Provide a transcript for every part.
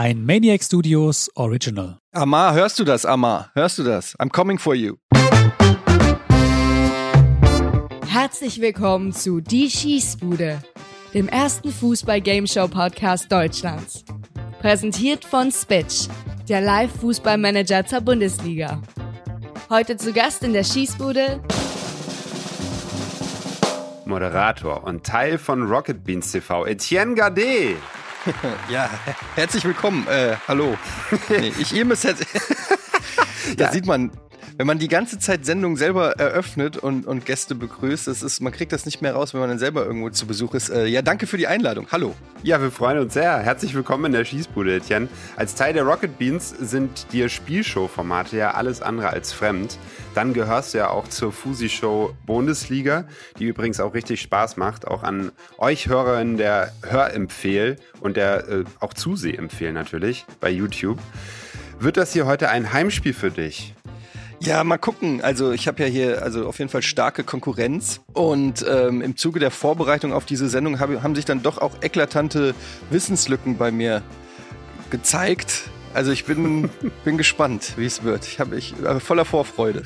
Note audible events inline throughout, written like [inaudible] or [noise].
Ein Maniac Studios Original. Amar, hörst du das, Amar? Hörst du das? I'm coming for you. Herzlich willkommen zu Die Schießbude, dem ersten Fußball-Gameshow-Podcast Deutschlands. Präsentiert von Spitch, der Live-Fußballmanager zur Bundesliga. Heute zu Gast in der Schießbude Moderator und Teil von Rocket Beans TV, Etienne Gardet. [laughs] Ja, herzlich willkommen. Äh, hallo. Nee, ich ihr müsst jetzt. [laughs] da Ja. sieht man, wenn man die ganze Zeit Sendung selber eröffnet und, und Gäste begrüßt, das ist, man kriegt das nicht mehr raus, wenn man dann selber irgendwo zu Besuch ist. Äh, ja, danke für die Einladung. Hallo. Ja, wir freuen uns sehr. Herzlich willkommen in der Schießbude, Etienne. Als Teil der Rocket Beans sind dir Spielshow-Formate ja alles andere als fremd. Dann gehörst du ja auch zur Fusi-Show Bundesliga, die übrigens auch richtig Spaß macht. Auch an euch Hörerinnen der Hörempfehl und der äh, auch Zusehempfehl natürlich bei YouTube. Wird das hier heute ein Heimspiel für dich? Ja, mal gucken. Also ich habe ja hier also auf jeden Fall starke Konkurrenz und ähm, im Zuge der Vorbereitung auf diese Sendung hab, haben sich dann doch auch eklatante Wissenslücken bei mir gezeigt. Also ich bin, [laughs] bin gespannt, wie es wird. Ich habe ich äh, voller Vorfreude.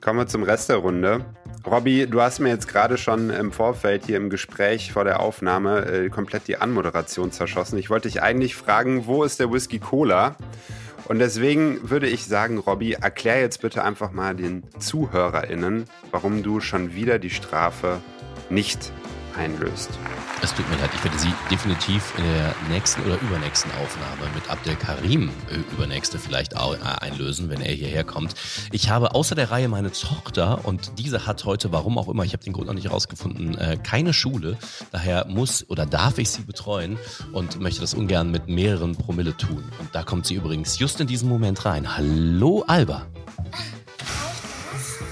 Kommen wir zum Rest der Runde. Robby, du hast mir jetzt gerade schon im Vorfeld hier im Gespräch vor der Aufnahme äh, komplett die Anmoderation zerschossen. Ich wollte dich eigentlich fragen, wo ist der Whisky Cola? Und deswegen würde ich sagen, Robby, erklär jetzt bitte einfach mal den ZuhörerInnen, warum du schon wieder die Strafe nicht einlöst. Es tut mir leid, ich werde Sie definitiv in der nächsten oder übernächsten Aufnahme mit Abdel Karim, äh, übernächste vielleicht au- äh, einlösen, wenn er hierher kommt. Ich habe außer der Reihe meine Tochter und diese hat heute, warum auch immer, ich habe den Grund noch nicht herausgefunden, äh, keine Schule. Daher muss oder darf ich sie betreuen und möchte das ungern mit mehreren Promille tun. Und da kommt sie übrigens just in diesem Moment rein. Hallo Alba.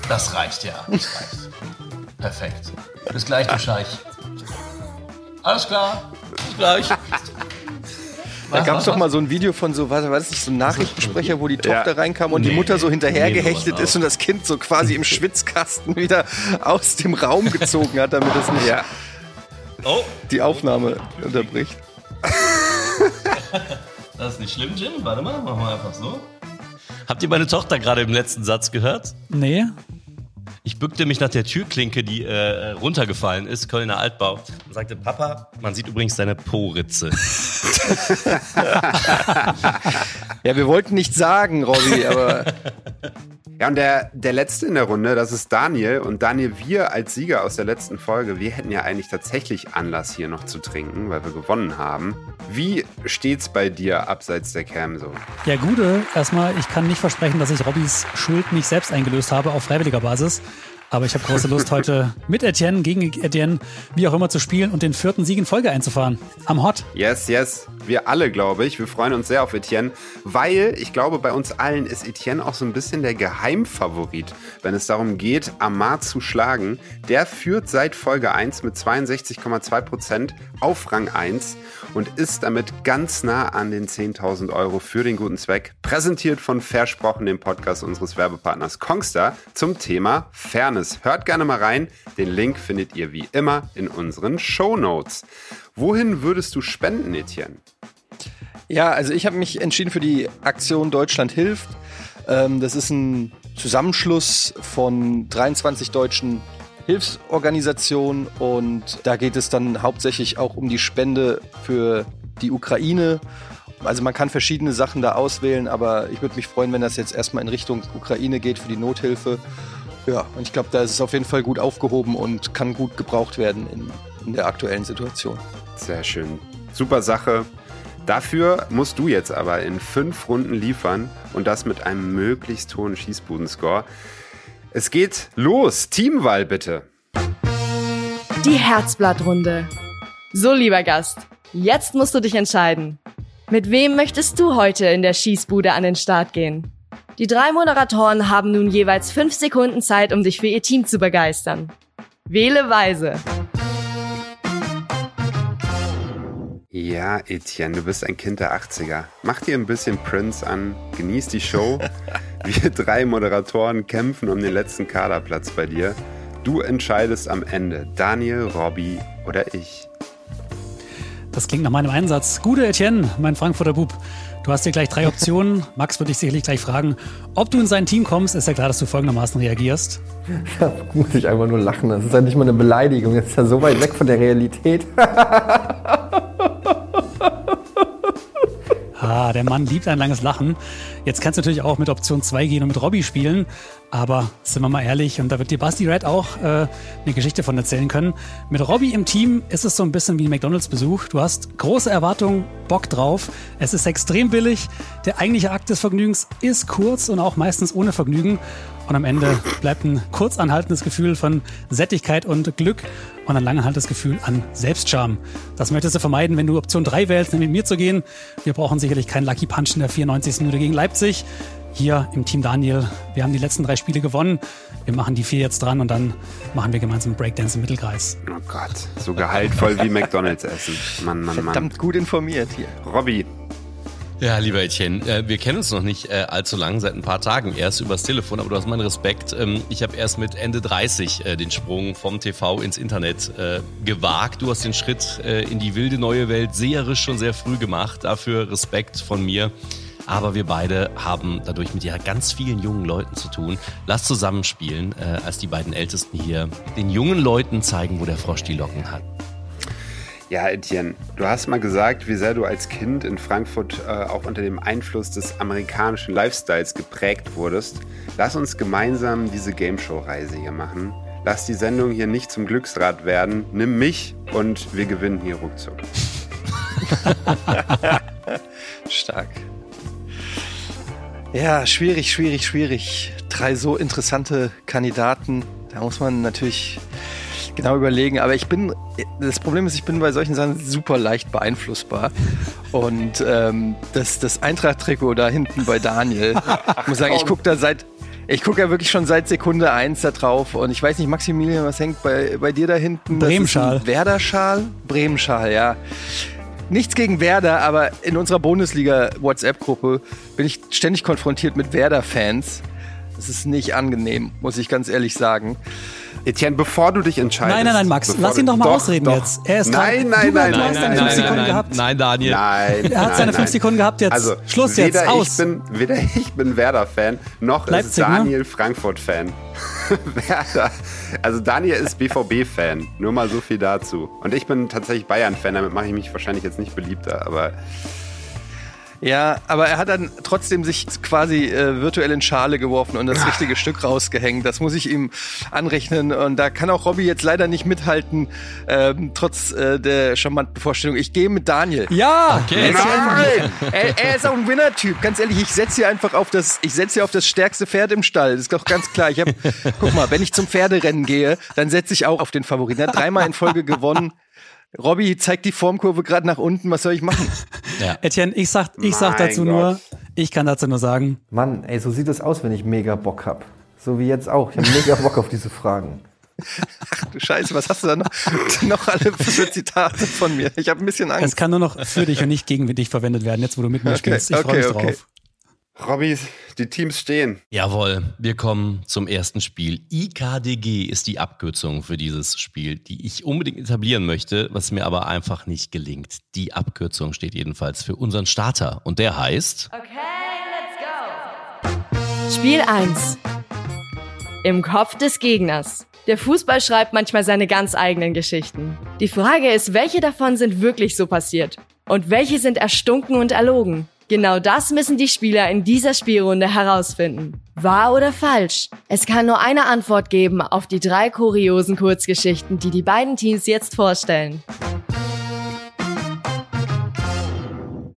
Das reicht ja. Das reicht. Perfekt. Bis gleich, du Scheich. Alles klar. Bis gleich. Da gab es doch mal so ein Video von so, war, war das nicht so ein Nachrichtensprecher, wo die Tochter reinkam und die Nee. Mutter so hinterher Nee, ist und das Kind so quasi im Schwitzkasten wieder aus dem Raum gezogen hat, damit es nicht Ja, Oh, die Aufnahme unterbricht. das ist nicht schlimm, Jim. Warte mal, machen wir einfach so. Habt ihr meine Tochter gerade im letzten Satz gehört? Nee, Ich bückte mich nach der Türklinke, die äh, runtergefallen ist, Kölner Altbau, und sagte, Papa, man sieht übrigens deine Po-Ritze. [laughs] Ja, wir wollten nichts sagen, Robby, aber [laughs] Ja, und der, der letzte in der Runde, das ist Daniel. Und Daniel, wir als Sieger aus der letzten Folge, wir hätten ja eigentlich tatsächlich Anlass hier noch zu trinken, weil wir gewonnen haben. Wie steht's bei dir abseits der Cam so? ja Gude, erstmal, ich kann nicht versprechen, dass ich Robbys Schuld nicht selbst eingelöst habe auf freiwilliger Basis. Aber ich habe große Lust, heute mit Etienne, gegen Etienne, wie auch immer zu spielen und den vierten Sieg in Folge einzufahren. Am Hot. Yes, yes. Wir alle, glaube ich. Wir freuen uns sehr auf Etienne, weil ich glaube, bei uns allen ist Etienne auch so ein bisschen der Geheimfavorit, wenn es darum geht, Amar zu schlagen. Der führt seit Folge 1 mit 62,2 Prozent auf Rang 1 und ist damit ganz nah an den 10.000 Euro für den guten Zweck. Präsentiert von Versprochen, dem Podcast unseres Werbepartners Kongstar zum Thema Fairness. Hört gerne mal rein. Den Link findet ihr wie immer in unseren Show Notes. Wohin würdest du spenden, Etienne? ja, also ich habe mich entschieden für die Aktion Deutschland hilft. Ähm, das ist ein Zusammenschluss von 23 deutschen Hilfsorganisationen und da geht es dann hauptsächlich auch um die Spende für die Ukraine. Also man kann verschiedene Sachen da auswählen, aber ich würde mich freuen, wenn das jetzt erstmal in Richtung Ukraine geht für die Nothilfe. Ja, und ich glaube, da ist es auf jeden Fall gut aufgehoben und kann gut gebraucht werden in, in der aktuellen Situation. Sehr schön. Super Sache. Dafür musst du jetzt aber in fünf Runden liefern und das mit einem möglichst hohen Schießbudenscore. Es geht los. Teamwahl bitte. die Herzblattrunde. So, lieber Gast, jetzt musst du dich entscheiden. Mit wem möchtest du heute in der Schießbude an den Start gehen? Die drei Moderatoren haben nun jeweils fünf Sekunden Zeit, um dich für ihr Team zu begeistern. Wähle weise. Ja, Etienne, du bist ein Kind der 80er. Mach dir ein bisschen Prince an, genieß die Show. [laughs] Wir drei Moderatoren kämpfen um den letzten Kaderplatz bei dir. Du entscheidest am Ende, Daniel, Robby oder ich. Das klingt nach meinem Einsatz. Gute Etienne, mein Frankfurter Bub. Du hast hier gleich drei Optionen. [laughs] Max wird dich sicherlich gleich fragen, ob du in sein Team kommst. Ist ja klar, dass du folgendermaßen reagierst. Da muss ich einfach nur lachen. Das ist ja nicht mal eine Beleidigung. Das ist ja so weit weg von der Realität. [laughs] Ah, der Mann liebt ein langes Lachen. Jetzt kannst du natürlich auch mit Option 2 gehen und mit Robbie spielen. Aber sind wir mal ehrlich, und da wird dir Basti Red auch äh, eine Geschichte von erzählen können. Mit Robbie im Team ist es so ein bisschen wie ein McDonalds-Besuch. Du hast große Erwartungen, Bock drauf. Es ist extrem billig. Der eigentliche Akt des Vergnügens ist kurz und auch meistens ohne Vergnügen. Und am Ende bleibt ein kurz anhaltendes Gefühl von Sättigkeit und Glück und ein langanhaltendes Gefühl an Selbstscham. Das möchtest du vermeiden, wenn du Option 3 wählst, nämlich mit mir zu gehen. Wir brauchen sicherlich keinen Lucky Punch in der 94. Minute gegen Leipzig. Hier im Team Daniel, wir haben die letzten drei Spiele gewonnen. Wir machen die vier jetzt dran und dann machen wir gemeinsam Breakdance im Mittelkreis. Oh Gott, so gehaltvoll wie [laughs] McDonalds essen. Mann, Mann, Mann. Verdammt gut informiert hier. Robby, Ja, lieber Etienne, äh, wir kennen uns noch nicht äh, allzu lang, seit ein paar Tagen erst übers Telefon, aber du hast meinen Respekt. Ähm, ich habe erst mit Ende 30 äh, den Sprung vom TV ins Internet gewagt. Du hast den Schritt in die wilde neue Welt seherisch schon sehr früh gemacht. Dafür Respekt von mir. Aber wir beide haben dadurch mit ja ganz vielen jungen Leuten zu tun. Lass zusammenspielen, als die beiden Ältesten hier den jungen Leuten zeigen, wo der Frosch die Locken hat. Ja, Etienne, du hast mal gesagt, wie sehr du als Kind in Frankfurt äh, auch unter dem Einfluss des amerikanischen Lifestyles geprägt wurdest. Lass uns gemeinsam diese Gameshow-Reise hier machen. Lass die Sendung hier nicht zum Glücksrad werden. Nimm mich und wir gewinnen hier ruckzuck. [laughs] Stark. Ja, schwierig, schwierig, schwierig. Drei so interessante Kandidaten. Da muss man natürlich genau überlegen. Aber ich bin, das Problem ist, ich bin bei solchen Sachen super leicht beeinflussbar. Und ähm, das, das Eintracht-Trikot da hinten bei Daniel, ich muss sagen, ich gucke da seit, ich gucke ja wirklich schon seit Sekunde eins da drauf. Und ich weiß nicht, Maximilian, was hängt bei, bei dir da hinten? Bremenschal. Werder-Schal? Bremenschal, ja. Nichts gegen Werder, aber in unserer Bundesliga-WhatsApp-Gruppe bin ich ständig konfrontiert mit Werder-Fans. Das ist nicht angenehm, muss ich ganz ehrlich sagen. Etienne, bevor du dich entscheidest. Nein, nein, nein, Max, lass ihn doch mal Doch, ausreden doch. jetzt. Er ist nein, dran. nein, Du, nein, du nein, hast nein, deine fünf nein, Sekunden nein, gehabt. Nein, Daniel. Nein, Er hat seine nein, fünf nein. Sekunden gehabt jetzt. Also, Schluss jetzt, weder aus. Ich bin, weder ich bin Werder-Fan, noch Leipzig, ist ne? Daniel Frankfurt-Fan. [laughs] Werder. Also Daniel ist BVB-Fan. Nur mal so viel dazu. Und ich bin tatsächlich Bayern-Fan. Damit mache ich mich wahrscheinlich jetzt nicht beliebter. Aber Ja, aber er hat dann trotzdem sich quasi äh, virtuell in Schale geworfen und das richtige Stück rausgehängt. Das muss ich ihm anrechnen. Und da kann auch Robby jetzt leider nicht mithalten, ähm, trotz äh, der charmanten Vorstellung. Ich gehe mit Daniel. Ja, Okay. Nein! Er, er ist auch ein Winner-Typ. Ganz ehrlich, ich setze hier einfach auf das, ich setze hier auf das stärkste Pferd im Stall. Das ist doch ganz klar. Ich hab, guck mal, wenn ich zum Pferderennen gehe, dann setze ich auch auf den Favoriten. Er hat dreimal in Folge gewonnen. Robby zeigt die Formkurve gerade nach unten. Was soll ich machen? [laughs] Ja. Etienne, ich sag, ich sag Mein dazu Gott. nur, ich kann dazu nur sagen, Mann, ey, so sieht es aus, wenn ich mega Bock hab. So wie jetzt auch. Ich habe mega Bock auf diese Fragen. Du Scheiße, was hast du da noch, [laughs] noch alle für Zitate von mir? Ich habe ein bisschen es Angst. kann nur noch für dich und nicht gegen dich verwendet werden, jetzt wo du mit mir spielst. Ich freue mich okay, okay. drauf. Robby, die Teams stehen. Jawohl, wir kommen zum ersten Spiel. IKDG ist die Abkürzung für dieses Spiel, die ich unbedingt etablieren möchte, was mir aber einfach nicht gelingt. Die Abkürzung steht jedenfalls für unseren Starter und der heißt Okay, let's go. Spiel 1. Im Kopf des Gegners. Der Fußball schreibt manchmal seine ganz eigenen Geschichten. Die Frage ist, welche davon sind wirklich so passiert? Und welche sind erstunken und erlogen? Genau das müssen die Spieler in dieser Spielrunde herausfinden. Wahr oder falsch? Es kann nur eine Antwort geben auf die drei kuriosen Kurzgeschichten, die die beiden Teams jetzt vorstellen.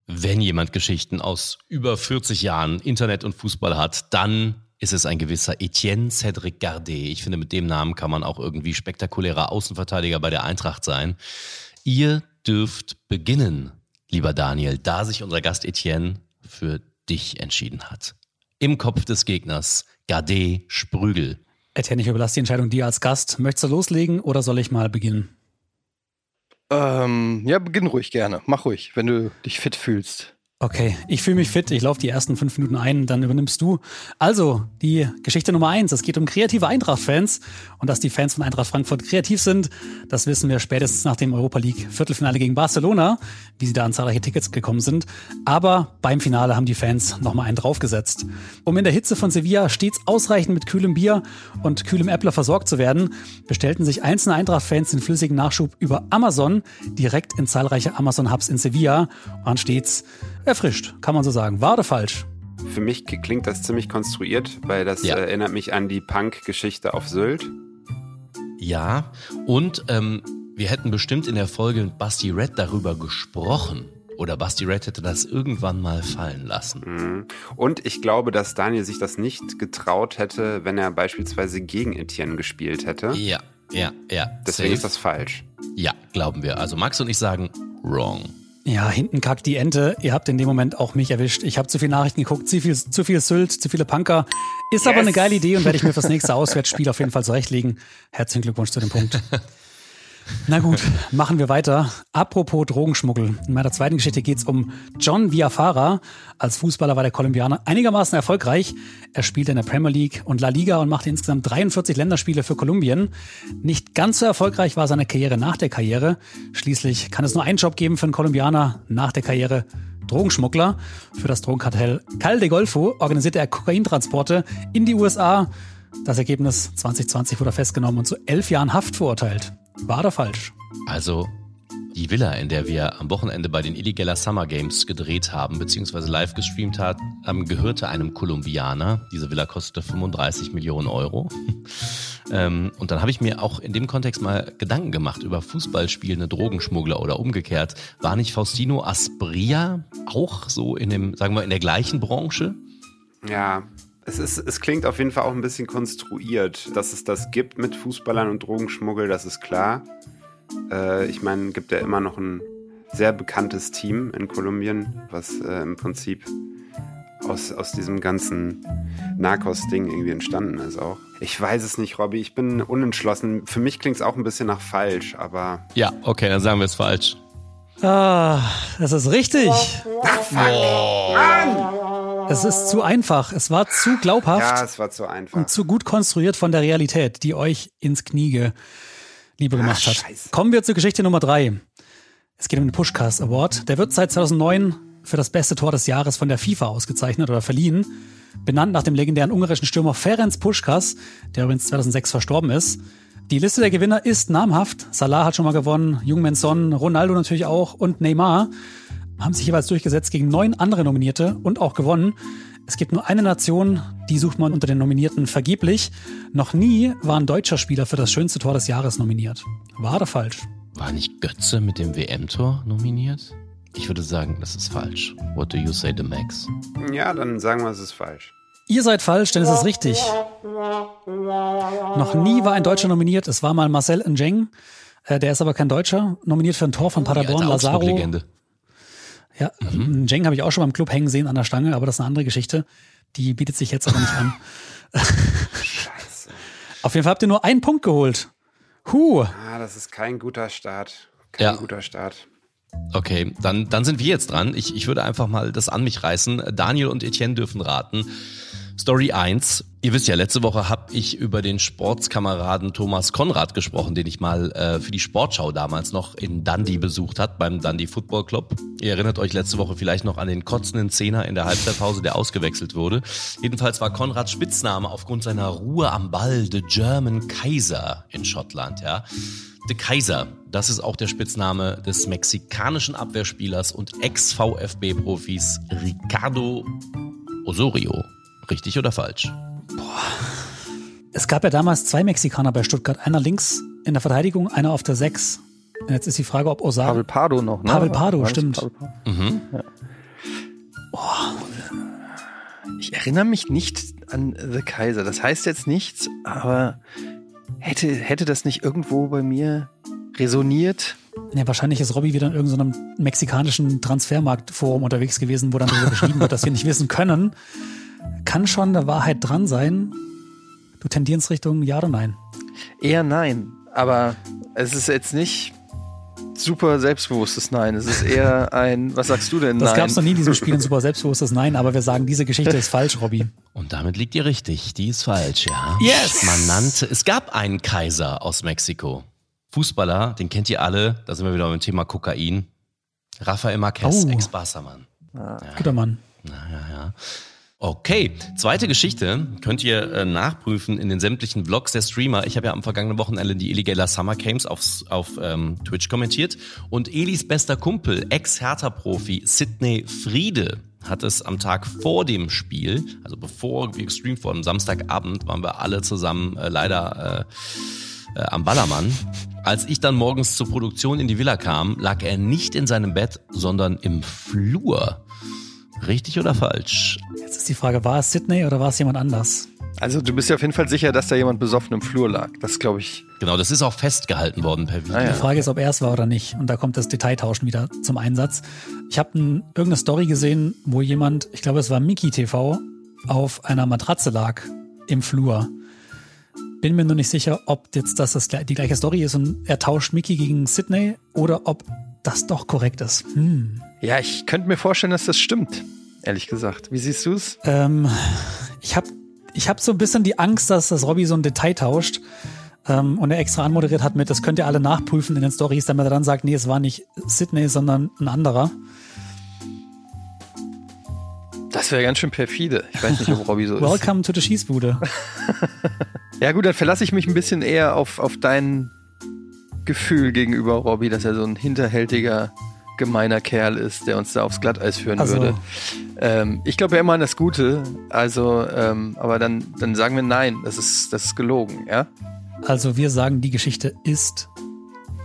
Wenn jemand Geschichten aus über 40 Jahren Internet und Fußball hat, dann ist es ein gewisser Etienne Cédric Gardet. Ich finde, mit dem Namen kann man auch irgendwie spektakulärer Außenverteidiger bei der Eintracht sein. Ihr dürft beginnen, lieber Daniel, da sich unser Gast Etienne für dich entschieden hat. Im Kopf des Gegners Gardet Sprügel. Etienne, ich überlasse die Entscheidung dir als Gast. Möchtest du loslegen oder soll ich mal beginnen? Ähm, ja, beginn ruhig gerne. Mach ruhig, wenn du dich fit fühlst. Okay, ich fühle mich fit. Ich laufe die ersten fünf Minuten ein, dann übernimmst du. Also, die Geschichte Nummer eins. Es geht um kreative Eintracht-Fans. Und dass die Fans von Eintracht Frankfurt kreativ sind, das wissen wir spätestens nach dem Europa League Viertelfinale gegen Barcelona, wie sie da an zahlreiche Tickets gekommen sind. Aber beim Finale haben die Fans nochmal einen draufgesetzt. Um in der Hitze von Sevilla stets ausreichend mit kühlem Bier und kühlem Äppler versorgt zu werden, bestellten sich einzelne Eintracht-Fans den flüssigen Nachschub über Amazon direkt in zahlreiche Amazon-Hubs in Sevilla und stets erfrischt, kann man so sagen. War oder falsch? Für mich klingt das ziemlich konstruiert, weil das Ja. äh, erinnert mich an die Punk-Geschichte auf Sylt. Ja, und ähm, wir hätten bestimmt in der Folge mit Basti Red darüber gesprochen. Oder Basti Red hätte das irgendwann mal fallen lassen. Mhm. Und ich glaube, dass Daniel sich das nicht getraut hätte, wenn er beispielsweise gegen Etienne gespielt hätte. Ja, ja, ja. Deswegen safe. ist das falsch. Ja, glauben wir. Also Max und ich sagen wrong. Ja, hinten kackt die Ente. Ihr habt in dem Moment auch mich erwischt. Ich habe zu viel Nachrichten geguckt, zu viel, zu viel Sylt, zu viele Punker. Ist aber Yes. eine geile Idee und werde ich mir fürs [laughs] nächste Auswärtsspiel auf jeden Fall zurechtlegen. Herzlichen Glückwunsch zu dem Punkt. [laughs] Na gut, machen wir weiter. Apropos Drogenschmuggel. In meiner zweiten Geschichte geht's um John Villafara. Als Fußballer war der Kolumbianer einigermaßen erfolgreich. Er spielte in der Premier League und La Liga und machte insgesamt 43 Länderspiele für Kolumbien. Nicht ganz so erfolgreich war seine Karriere nach der Karriere. Schließlich kann es nur einen Job geben für einen Kolumbianer nach der Karriere. Drogenschmuggler. Für das Drogenkartell Cal de Golfo organisierte er Kokaintransporte in die USA. Das Ergebnis 2020 wurde festgenommen und zu elf Jahren Haft verurteilt. War oder falsch? Also die Villa, in der wir am Wochenende bei den Illegaler Summer Games gedreht haben, beziehungsweise live gestreamt hat, ähm, gehörte einem Kolumbianer. Diese Villa kostete 35 Millionen Euro. [laughs] ähm, und dann habe ich mir auch in dem Kontext mal Gedanken gemacht über Fußballspielende Drogenschmuggler oder umgekehrt. War nicht Faustino Aspria auch so in dem, sagen wir, in der gleichen Branche? Ja, es, ist, es klingt auf jeden Fall auch ein bisschen konstruiert. Dass es das gibt mit Fußballern und Drogenschmuggel, das ist klar. Äh, ich meine, gibt ja immer noch ein sehr bekanntes Team in Kolumbien, was äh, im Prinzip aus, aus diesem ganzen Narcos-Ding irgendwie entstanden ist auch. Ich weiß es nicht, Robby. Ich bin unentschlossen. Für mich klingt es auch ein bisschen nach falsch, aber Ja, okay, dann sagen wir es falsch. Ah, das ist richtig. Es ist zu einfach. Es war zu glaubhaft ja, es war zu einfach. und zu gut konstruiert von der Realität, die euch ins Knie ge Liebe gemacht hat. scheiße. Kommen wir zur Geschichte Nummer drei. Es geht um den Pushcast Award. Der wird seit 2009 für das beste Tor des Jahres von der FIFA ausgezeichnet oder verliehen. Benannt nach dem legendären ungarischen Stürmer Ferenc Puschkas, der übrigens 2006 verstorben ist. Die Liste der Gewinner ist namhaft. Salah hat schon mal gewonnen, Jungmin Son, Ronaldo natürlich auch und Neymar haben sich jeweils durchgesetzt gegen neun andere Nominierte und auch gewonnen. Es gibt nur eine Nation, die sucht man unter den Nominierten vergeblich. Noch nie war ein deutscher Spieler für das schönste Tor des Jahres nominiert. War oder falsch? War nicht Götze mit dem WM-Tor nominiert? Ich würde sagen, das ist falsch. What do you say, the Max? Ja, dann sagen wir, es ist falsch. Ihr seid falsch, denn es ist richtig. Noch nie war ein Deutscher nominiert. Es war mal Marcel Njeng. Äh, Der ist aber kein Deutscher. Nominiert für ein Tor von Paderborn, Lazaro. Ja, Njeng habe ich auch schon beim Club hängen sehen an der Stange, aber das ist eine andere Geschichte. Die bietet sich jetzt aber nicht an. Scheiße. [laughs] Auf jeden Fall habt ihr nur einen Punkt geholt. Huh. Ah, das ist kein guter Start. Kein Ja. guter Start. Okay, dann, dann sind wir jetzt dran. Ich, ich würde einfach mal das an mich reißen. Daniel und Etienne dürfen raten. Story 1. Ihr wisst ja, letzte Woche habe ich über den Sportskameraden Thomas Konrad gesprochen, den ich mal äh, für die Sportschau damals noch in Dundee besucht hat, beim Dundee Football Club. Ihr erinnert euch letzte Woche vielleicht noch an den kotzenden Zehner in der Halbzeitpause, der ausgewechselt wurde. Jedenfalls war Konrads Spitzname aufgrund seiner Ruhe am Ball The German Kaiser in Schottland, ja. The Kaiser, das ist auch der Spitzname des mexikanischen Abwehrspielers und Ex-VfB-Profis Ricardo Osorio. Richtig oder falsch? Es gab ja damals zwei Mexikaner bei Stuttgart. Einer links in der Verteidigung, einer auf der Sechs. Und Jetzt ist die Frage, ob Osar. Pavel Pardo noch, ne? Pavel Pardo, stimmt. Pavel Pardo? Mhm. Ich erinnere mich nicht an The Kaiser. Das heißt jetzt nichts, aber hätte, hätte das nicht irgendwo bei mir resoniert? Ja, wahrscheinlich ist Robby wieder in irgendeinem mexikanischen Transfermarktforum unterwegs gewesen, wo dann darüber geschrieben wird, dass wir nicht wissen können. Kann schon der Wahrheit dran sein. Du tendierst Richtung Ja oder Nein. Eher nein. Aber es ist jetzt nicht. super selbstbewusstes Nein. Es ist eher ein, was sagst du denn? Das gab es noch nie in diesem Spiel, ein super [laughs] selbstbewusstes Nein, aber wir sagen, diese Geschichte ist falsch, Robby. Und damit liegt ihr richtig. Die ist falsch, ja. Yes! Man nannte, es gab einen Kaiser aus Mexiko. Fußballer, den kennt ihr alle. Da sind wir wieder beim Thema Kokain. Rafael Marquez, Oh. Ex-Barca-Mann. Guter Mann. Okay, zweite Geschichte könnt ihr äh, nachprüfen in den sämtlichen Vlogs der Streamer. Ich habe ja am vergangenen Wochenende die Illegaler Summer Games auf, auf ähm, Twitch kommentiert und Elis bester Kumpel, Ex-Hertha-Profi Sidney Friede hat es am Tag vor dem Spiel, also bevor wir gestreamt wurden, Samstagabend, waren wir alle zusammen äh, leider äh, äh, am Ballermann. Als ich dann morgens zur Produktion in die Villa kam, lag er nicht in seinem Bett, sondern im Flur. Richtig oder falsch? Jetzt ist die Frage, war es Sydney oder war es jemand anders? Also du bist ja auf jeden Fall sicher, dass da jemand besoffen im Flur lag. Das glaube ich. Genau, das ist auch festgehalten worden per Video. Ah, ja. Die Frage ist, ob er es war oder nicht. Und da kommt das Detailtauschen wieder zum Einsatz. Ich habe irgendeine Story gesehen, wo jemand, ich glaube, es war Miki TV, auf einer Matratze lag im Flur. Bin mir nur nicht sicher, ob jetzt das, das die gleiche Story ist und er tauscht Miki gegen Sydney oder ob das doch korrekt ist. Hm. Ja, ich könnte mir vorstellen, dass das stimmt. Ehrlich gesagt. Wie siehst du es? Ähm, ich habe ich hab so ein bisschen die Angst, dass das Robby so ein Detail tauscht ähm, und er extra anmoderiert hat mit, das könnt ihr alle nachprüfen in den Stories, damit er dann sagt, nee, es war nicht Sydney, sondern ein anderer. Das wäre ganz schön perfide. Ich weiß nicht, ob [laughs] Robby so ist. Welcome to the Schießbude. [laughs] Ja gut, dann verlasse ich mich ein bisschen eher auf, auf dein Gefühl gegenüber Robby, dass er so ein hinterhältiger, gemeiner Kerl ist, der uns da aufs Glatteis führen Also- würde. Ähm, ich glaube ja immer an das Gute, also, ähm, aber dann, dann sagen wir nein, das ist, das ist gelogen, ja? Also wir sagen, die Geschichte ist.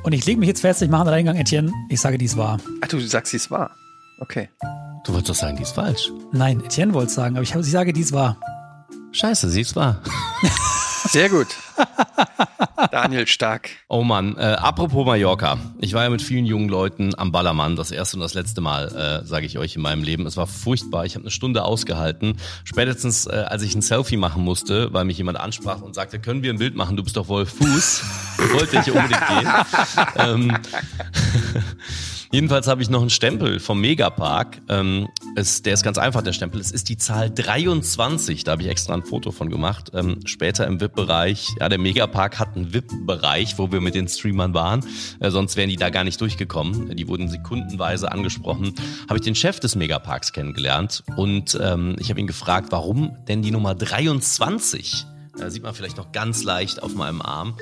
Und ich lege mich jetzt fest, ich mache einen Eingang, Etienne. Ich sage, dies war. Ach, du sagst, sie ist wahr. Okay. Du wolltest doch sagen, die ist falsch. Nein, Etienne wollte es sagen, aber ich, ich sage, dies war. Scheiße, sie ist wahr. Sehr gut. [laughs] Daniel Stark. Oh Mann, äh, apropos Mallorca. Ich war ja mit vielen jungen Leuten am Ballermann, das erste und das letzte Mal, äh, sage ich euch in meinem Leben. Es war furchtbar. Ich habe eine Stunde ausgehalten. Spätestens, äh, als ich ein Selfie machen musste, weil mich jemand ansprach und sagte, können wir ein Bild machen? Du bist doch wohl Fuß. [laughs] Wollte ich unbedingt gehen. [laughs] ähm, Jedenfalls habe ich noch einen Stempel vom Megapark. Ähm, es, der ist ganz einfach, der Stempel. Es ist die Zahl 23. Da habe ich extra ein Foto von gemacht. Ähm, später im VIP-Bereich. Ja, der Megapark hat einen VIP-Bereich, wo wir mit den Streamern waren. Äh, sonst wären die da gar nicht durchgekommen. Die wurden sekundenweise angesprochen. Habe ich den Chef des Megaparks kennengelernt. Und ähm, ich habe ihn gefragt, warum denn die Nummer 23? Äh, sieht man vielleicht noch ganz leicht auf meinem Arm,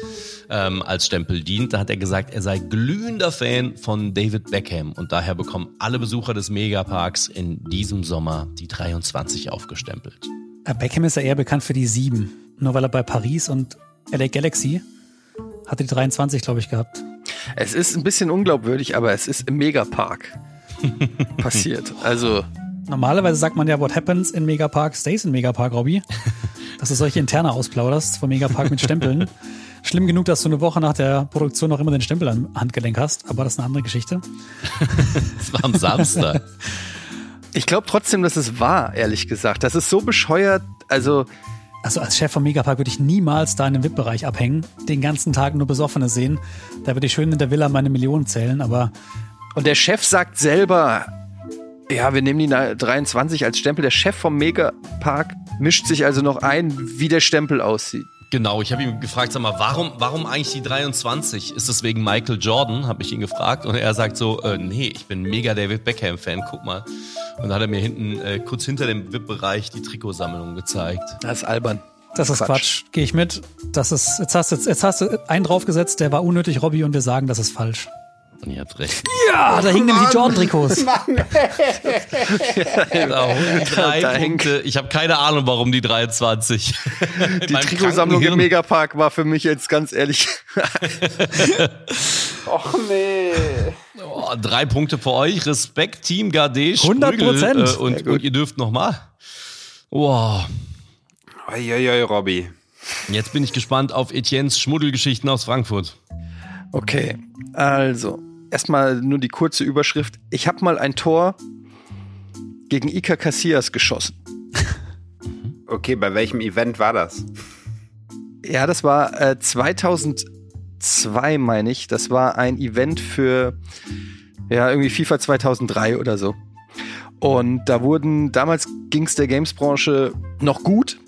ähm, als Stempel dient. Da hat er gesagt, er sei glühender Fan von David Beckham und daher bekommen alle Besucher des Megaparks in diesem Sommer die 23 aufgestempelt. Äh, Beckham ist ja eher bekannt für die 7. Nur weil er bei Paris und LA Galaxy hatte die 23, glaube ich, gehabt. Es ist ein bisschen unglaubwürdig, aber es ist im Megapark [laughs] passiert. Also, Normalerweise sagt man ja, what happens in Megapark stays in Megapark, Robby. [laughs] Dass du solche Interne ausplauderst vom Megapark mit Stempeln. [laughs] Schlimm genug, dass du eine Woche nach der Produktion noch immer den Stempel am Handgelenk hast, aber das ist eine andere Geschichte. Das war am Samstag. ich glaube trotzdem, dass es war, ehrlich gesagt. Das ist so bescheuert. Also, Also als Chef vom Megapark würde ich niemals da in dem VIP-Bereich abhängen, den ganzen Tag nur Besoffene sehen. Da würde ich schön in der Villa meine Millionen zählen, aber und der Chef sagt selber, ja, wir nehmen die 23 als Stempel. Der Chef vom Megapark mischt sich also noch ein, wie der Stempel aussieht. Genau, ich habe ihn gefragt, sag mal, warum, warum eigentlich die 23? Ist es wegen Michael Jordan, habe ich ihn gefragt. Und er sagt so, äh, nee, ich bin mega David Beckham-Fan, guck mal. Und dann hat er mir hinten, äh, kurz hinter dem VIP-Bereich, die Trikotsammlung gezeigt. Das ist albern. das ist Quatsch. Gehe ich mit. Das ist, jetzt hast du, jetzt hast du einen draufgesetzt, der war unnötig, Robby, und wir sagen, das ist falsch. Und ihr habt recht. Ah, da hingen nämlich die Jordan-Trikots. Genau, [laughs] drei Da hängt- Punkte. Ich habe keine Ahnung, warum die 23. [laughs] Die Trikotsammlung im Megapark war für mich jetzt ganz ehrlich. [laughs] Och nee. Oh, drei Punkte für euch. Respekt, Team Gade. 100%. Sprügel, Äh, und, und ihr dürft nochmal. Wow. Uiuiui, Robby. Jetzt bin ich gespannt auf Etiennes Schmuddelgeschichten aus Frankfurt. Okay, also erstmal nur die kurze Überschrift. Ich habe mal ein Tor gegen Iker Casillas geschossen. [laughs] Okay, bei welchem Event war das? Ja, das war äh, 2011 2002, meine ich. Das war ein Event für ja irgendwie FIFA 2003 oder so. Und da wurden, damals ging es der Games-Branche noch gut.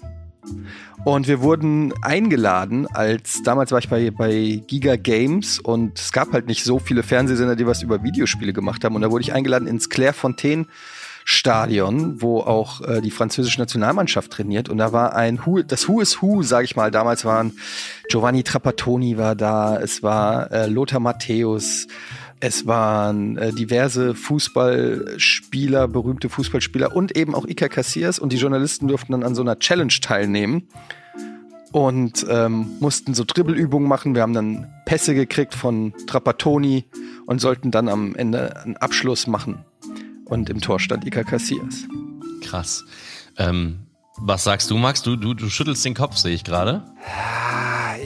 Und wir wurden eingeladen, als damals war ich bei, bei Giga Games und es gab halt nicht so viele Fernsehsender, die was über Videospiele gemacht haben. Und da wurde ich eingeladen ins Clairefontaine Stadion, wo auch äh, die französische Nationalmannschaft trainiert. Und da war ein Who, das Who is Who, sage ich mal. Damals waren Giovanni Trapattoni war da, es war äh, Lothar Matthäus, es waren äh, diverse Fußballspieler, berühmte Fußballspieler und eben auch Iker Casillas und die Journalisten durften dann an so einer Challenge teilnehmen und ähm, mussten so Dribbelübungen machen. Wir haben dann Pässe gekriegt von Trapattoni und sollten dann am Ende einen Abschluss machen. Und im Tor stand Iker Casillas. Krass. Ähm, was sagst du, Max? Du, du, du schüttelst den Kopf, sehe ich gerade.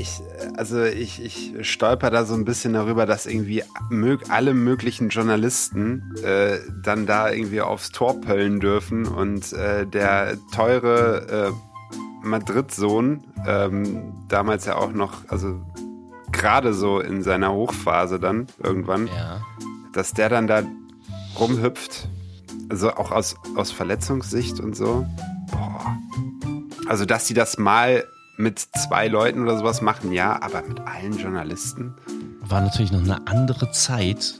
Ich, also ich, ich stolper da so ein bisschen darüber, dass irgendwie mög alle möglichen Journalisten äh, dann da irgendwie aufs Tor pöllen dürfen und äh, der teure äh, Madrid-Sohn, ähm, damals ja auch noch, also gerade so in seiner Hochphase dann irgendwann, Ja. dass der dann da rumhüpft, also auch aus, aus Verletzungssicht und so. Boah. Also, dass die das mal mit zwei Leuten oder sowas machen, ja, aber mit allen Journalisten. War natürlich noch eine andere Zeit.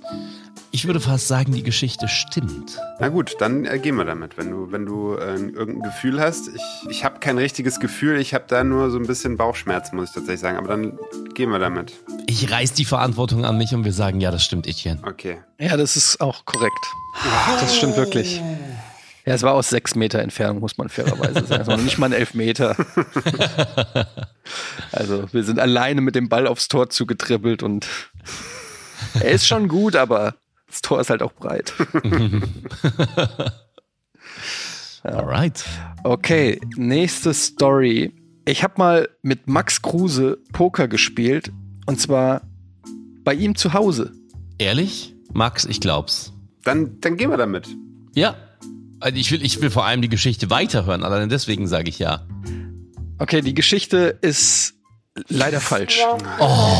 Ich würde fast sagen, die Geschichte stimmt. Na gut, dann äh, gehen wir damit, wenn du, wenn du äh, irgendein Gefühl hast. Ich, ich habe kein richtiges Gefühl, ich habe da nur so ein bisschen Bauchschmerzen, muss ich tatsächlich sagen. Aber dann gehen wir damit. Ich reiß die Verantwortung an mich und wir sagen, ja, das stimmt, Etienne. Okay. Ja, das ist auch korrekt. Das stimmt wirklich. Ja, es war aus sechs Meter Entfernung, muss man fairerweise sagen. Es war noch nicht mal ein Elfmeter. [laughs] Also, wir sind alleine mit dem Ball aufs Tor zugetribbelt und er ist schon gut, aber das Tor ist halt auch breit. [laughs] Alright. Okay, nächste Story. Ich habe mal mit Max Kruse Poker gespielt und zwar bei ihm zu Hause. Ehrlich? Max, ich glaub's. Dann, dann gehen wir damit. Ja. Also ich will, ich will vor allem die Geschichte weiterhören, allein deswegen sage ich ja. Okay, die Geschichte ist leider falsch.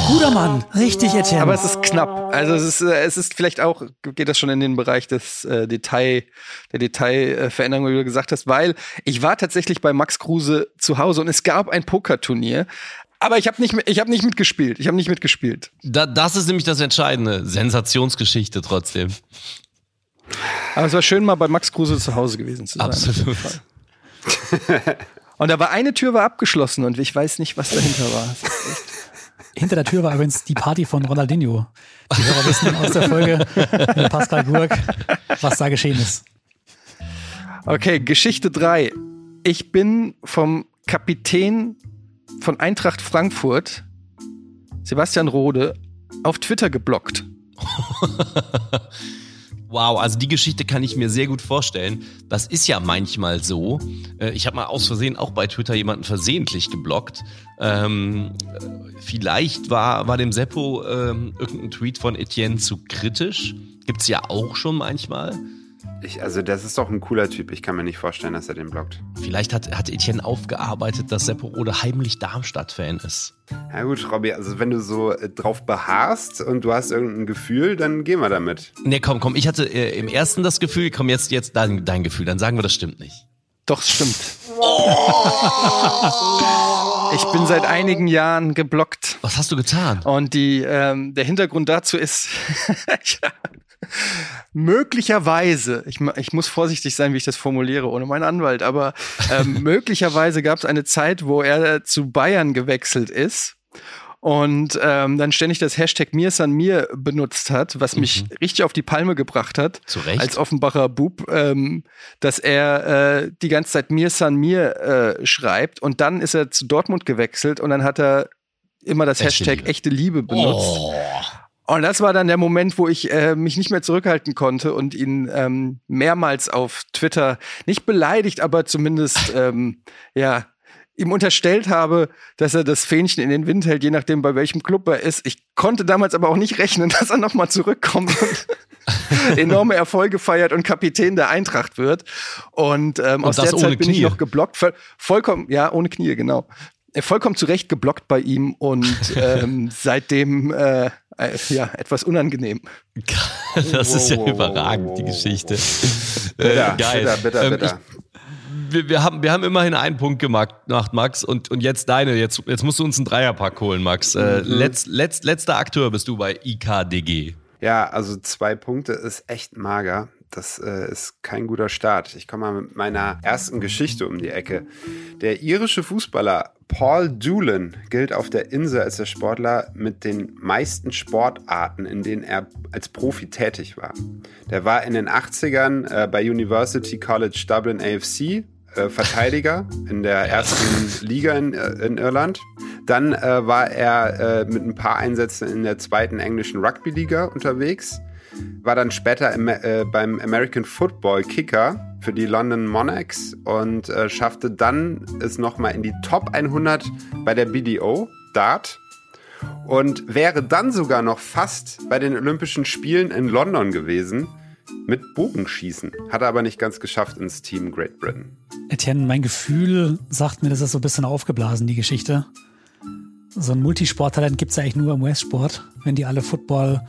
Guter Mann. Richtig, Etienne. Aber es ist knapp. Also es ist, äh, es ist vielleicht auch, geht das schon in den Bereich des äh, Detail, der Detailveränderung, wie du gesagt hast, weil ich war tatsächlich bei Max Kruse zu Hause und es gab ein Pokerturnier. Aber ich habe nicht, ich hab nicht mitgespielt. Ich habe nicht mitgespielt. Da, das ist nämlich das Entscheidende. Sensationsgeschichte trotzdem. Aber es war schön, mal bei Max Kruse zu Hause gewesen zu sein. Absolut. [laughs] Und da war eine Tür war abgeschlossen und ich weiß nicht, was dahinter war. Hinter der Tür war übrigens die Party von Ronaldinho. Die Hörer wissen aus der Folge mit Pascal Burg, was da geschehen ist. Okay, Geschichte 3. Ich bin vom Kapitän von Eintracht Frankfurt, Sebastian Rode, auf Twitter geblockt. [laughs] Wow, also die Geschichte kann ich mir sehr gut vorstellen. Das ist ja manchmal so. Äh, Ich habe mal aus Versehen auch bei Twitter jemanden versehentlich geblockt. Ähm, äh, vielleicht war, war dem Seppo ähm, irgendein Tweet von Etienne zu kritisch. Gibt's ja auch schon manchmal. Ich, also, das ist doch ein cooler Typ. Ich kann mir nicht vorstellen, dass er den blockt. Vielleicht hat, hat Etienne aufgearbeitet, dass Seppo Rode heimlich Darmstadt-Fan ist. Na gut, Robby, also wenn du so äh, drauf beharrst und du hast irgendein Gefühl, dann gehen wir damit. Nee, komm, komm, ich hatte äh, im ersten das Gefühl, komm jetzt, jetzt dein, dein Gefühl, dann sagen wir, das stimmt nicht. Doch, es stimmt. Ich bin seit einigen Jahren geblockt. Was hast du getan? Und die, ähm, der Hintergrund dazu ist, [laughs] möglicherweise, ich, ich muss vorsichtig sein, wie ich das formuliere, ohne meinen Anwalt, aber ähm, [laughs] möglicherweise gab es eine Zeit, wo er zu Bayern gewechselt ist und ähm, dann ständig das Hashtag mir san mir benutzt hat, was mich richtig auf die Palme gebracht hat, Zu Recht. als Offenbacher Bub, ähm, dass er äh, die ganze Zeit mir san mir äh, schreibt und dann ist er zu Dortmund gewechselt und dann hat er immer das Echte Hashtag Liebe. echte Liebe benutzt. Oh. Und das war dann der Moment, wo ich äh, mich nicht mehr zurückhalten konnte und ihn ähm, mehrmals auf Twitter nicht beleidigt, aber zumindest ähm, ja ihm unterstellt habe, dass er das Fähnchen in den Wind hält, je nachdem bei welchem Club er ist. Ich konnte damals aber auch nicht rechnen, [laughs] dass er nochmal zurückkommt und [laughs] enorme Erfolge feiert und Kapitän der Eintracht wird. Und, ähm, Und aus der Zeit bin ich Knie. noch geblockt. Voll, vollkommen, ja, ohne Knie, genau. vollkommen zu Recht geblockt bei ihm und [laughs] ähm, seitdem äh, äh, ja, etwas unangenehm. [laughs] das ist ja überragend, die Geschichte. [laughs] Bitter, bitter, bitter, Ähm, bitter. ich, wir, wir, haben, wir haben immerhin einen Punkt gemacht, gemacht Max. Und, und jetzt deine. Jetzt, jetzt musst du uns einen Dreierpack holen, Max. Äh, letz, letz, letzter Akteur bist du bei IKDG. Ja, also zwei Punkte ist echt mager. Das äh, ist kein guter Start. Ich komme mal mit meiner ersten Geschichte um die Ecke. Der irische Fußballer Paul Doolan gilt auf der Insel als der Sportler mit den meisten Sportarten, in denen er als Profi tätig war. Der war in den 80ern äh, bei University College Dublin AFC äh, Verteidiger in der ersten Liga in, äh, in Irland. Dann äh, war er äh, mit ein paar Einsätzen in der zweiten englischen Rugby-Liga unterwegs. War dann später im, äh, beim American Football Kicker für die London Monarchs und äh, schaffte dann es nochmal in die Top 100 bei der BDO Dart und wäre dann sogar noch fast bei den Olympischen Spielen in London gewesen mit Bogenschießen. Hat er aber nicht ganz geschafft ins Team Great Britain. Etienne, mein Gefühl sagt mir, das ist so ein bisschen aufgeblasen, die Geschichte. So ein Multisporttalent gibt es ja eigentlich nur im US-Sport, wenn die alle Football,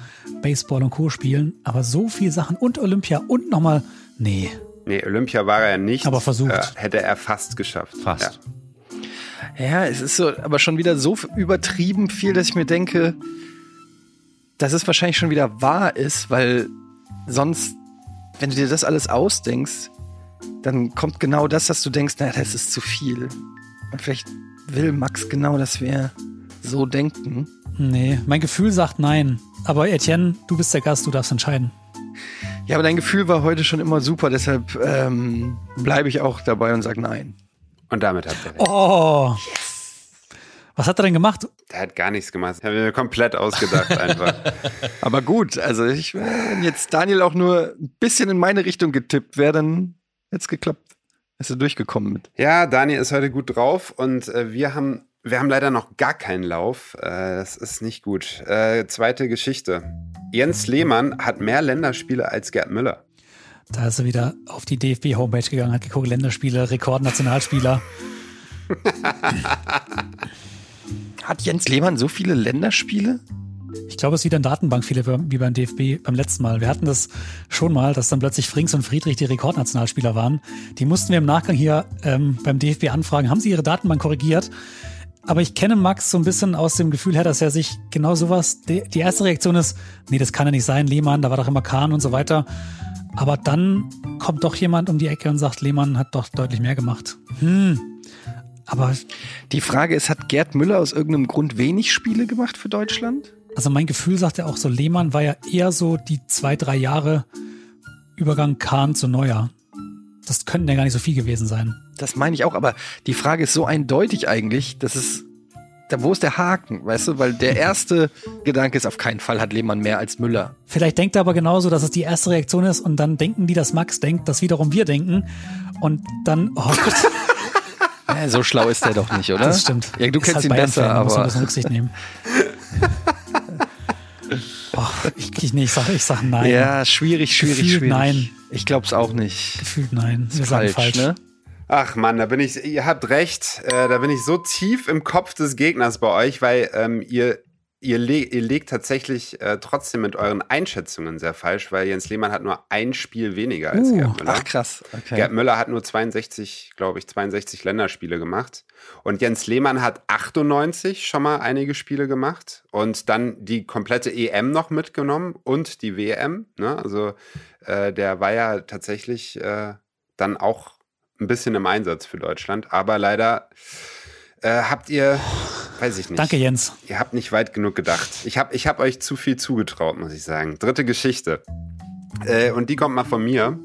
Baseball und Co. spielen. Aber so viel Sachen und Olympia und nochmal, nee. Nee, Olympia war er nicht. Aber versucht. Äh, hätte er fast geschafft. Fast. Ja. Ja, es ist so, aber schon wieder so übertrieben viel, dass ich mir denke, dass es wahrscheinlich schon wieder wahr ist, weil sonst, wenn du dir das alles ausdenkst, dann kommt genau das, dass du denkst, na, das ist zu viel. Und vielleicht will Max genau, dass wir so denken. Nee, mein Gefühl sagt nein. Aber Etienne, du bist der Gast, du darfst entscheiden. Ja, aber dein Gefühl war heute schon immer super, deshalb ähm, bleibe ich auch dabei und sage nein. Und damit hat er recht. Oh. Was hat er denn gemacht? Der hat gar nichts gemacht. Ich habe mir komplett ausgedacht [laughs] einfach. Aber gut, also ich, wenn jetzt Daniel auch nur ein bisschen in meine Richtung getippt wäre, dann hätte es geklappt. Ist er durchgekommen mit. Ja, Daniel ist heute gut drauf und äh, wir haben wir haben leider noch gar keinen Lauf. Äh, das ist nicht gut. Äh, zweite Geschichte. Jens Lehmann hat mehr Länderspiele als Gerd Müller. Da ist er wieder auf die DFB-Homepage gegangen, hat geguckt, Länderspiele, Rekordnationalspieler. [laughs] Hat Jens Lehmann so viele Länderspiele? Ich glaube, es ist wieder eine Datenbank, viele wie beim DFB beim letzten Mal. Wir hatten das schon mal, dass dann plötzlich Frings und Friedrich die Rekordnationalspieler waren. Die mussten wir im Nachgang hier ähm, beim DFB anfragen. Haben sie ihre Datenbank korrigiert? Aber ich kenne Max so ein bisschen aus dem Gefühl her, dass er sich genau sowas, die, die erste Reaktion ist, nee, das kann ja nicht sein, Lehmann, da war doch immer Kahn und so weiter. Aber dann kommt doch jemand um die Ecke und sagt, Lehmann hat doch deutlich mehr gemacht. Hm. Aber Die Frage ist, hat Gerd Müller aus irgendeinem Grund wenig Spiele gemacht für Deutschland? Also mein Gefühl sagt ja auch so, Lehmann war ja eher so die zwei, drei Jahre Übergang Kahn zu Neuer. Das könnten ja gar nicht so viel gewesen sein. Das meine ich auch, aber die Frage ist so eindeutig eigentlich, dass es. Da, wo ist der Haken, weißt du? Weil der [laughs] erste Gedanke ist, auf keinen Fall hat Lehmann mehr als Müller. Vielleicht denkt er aber genauso, dass es die erste Reaktion ist und dann denken die, dass Max denkt, dass wiederum wir denken. Und dann, oh Gott, [laughs] [laughs] Ja, so schlau ist der doch nicht, oder? das stimmt. Ja, du Ist kennst halt ihn besser, Bayern-Fan, da muss man ein aber. bisschen Rücksicht nehmen. oh, ich, ich, nee, ich sag, ich sag nein. Ja, schwierig, schwierig, Gefühlt schwierig. nein. Ich glaub's auch nicht. Gefühlt nein. Wir sagen falsch. ne? Ach Mann, da bin ich, ihr habt recht, äh, da bin ich so tief im Kopf des Gegners bei euch, weil ähm, ihr, ihr, le ihr legt tatsächlich äh, trotzdem mit euren Einschätzungen sehr falsch, weil Jens Lehmann hat nur ein Spiel weniger als Uh, Gerd Müller. Ach krass. Okay. Gerd Müller hat nur 62, glaube ich, 62 Länderspiele gemacht. Und Jens Lehmann hat 98 schon mal einige Spiele gemacht und dann die komplette EM noch mitgenommen und die WM. Ne? Also äh, der war ja tatsächlich äh, dann auch ein bisschen im Einsatz für Deutschland. Aber leider äh, habt ihr, weiß ich nicht. Danke, Jens. Ihr habt nicht weit genug gedacht. Ich habe ich hab euch zu viel zugetraut, muss ich sagen. Dritte Geschichte. Äh, und die kommt mal von mir.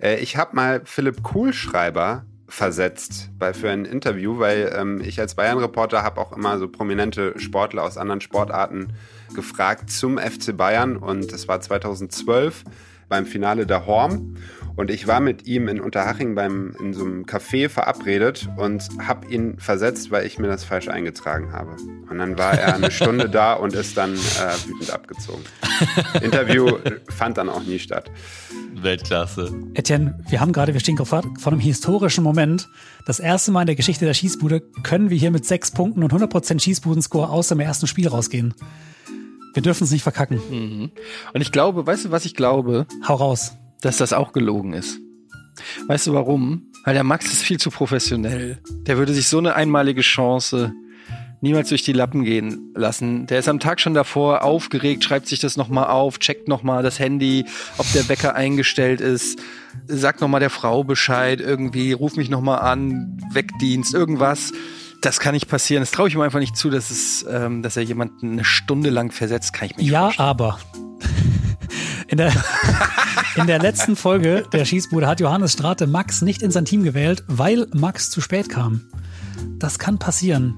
Äh, ich habe mal Philipp Kuhlschreiber versetzt bei, für ein Interview, weil ähm, ich als Bayern-Reporter habe auch immer so prominente Sportler aus anderen Sportarten gefragt zum FC Bayern. Und das war 2012 beim Finale der Horm. Und ich war mit ihm in Unterhaching beim, in so einem Café verabredet und habe ihn versetzt, weil ich mir das falsch eingetragen habe. Und dann war er eine Stunde da und ist dann äh, wütend abgezogen. [laughs] Interview fand dann auch nie statt. Weltklasse. Etienne, wir haben gerade, wir stehen gerade vor einem historischen Moment. Das erste Mal in der Geschichte der Schießbude können wir hier mit sechs Punkten und 100% Schießbudenscore aus dem ersten Spiel rausgehen. Wir dürfen es nicht verkacken. Mhm. Und ich glaube, weißt du, was ich glaube? Hau raus. Dass das auch gelogen ist. Weißt du warum? Weil der Max ist viel zu professionell. Der würde sich so eine einmalige Chance niemals durch die Lappen gehen lassen. Der ist am Tag schon davor aufgeregt, schreibt sich das nochmal auf, checkt nochmal das Handy, ob der Wecker eingestellt ist, sagt nochmal der Frau Bescheid, irgendwie, ruf mich nochmal an, Wegdienst, irgendwas. Das kann nicht passieren. Das traue ich ihm einfach nicht zu, dass, es, ähm, dass er jemanden eine Stunde lang versetzt, kann ich mir nicht Ja, vorstellen. aber. [laughs] In der, in der letzten Folge der Schießbude hat Johannes Strate Max nicht in sein Team gewählt, weil Max zu spät kam. Das kann passieren.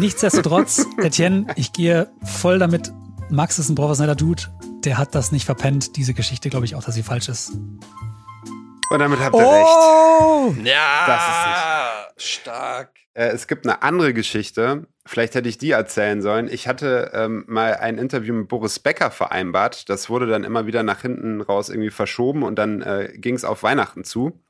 Nichtsdestotrotz, Etienne, ich gehe voll damit. Max ist ein professioneller Dude. Der hat das nicht verpennt. Diese Geschichte glaube ich auch, dass sie falsch ist. Und damit habt ihr recht. Ja, Das ist stark. Äh, es gibt eine andere Geschichte. Vielleicht hätte ich die erzählen sollen. Ich hatte ähm, mal ein Interview mit Boris Becker vereinbart. Das wurde dann immer wieder nach hinten raus irgendwie verschoben und dann äh, ging es auf Weihnachten zu.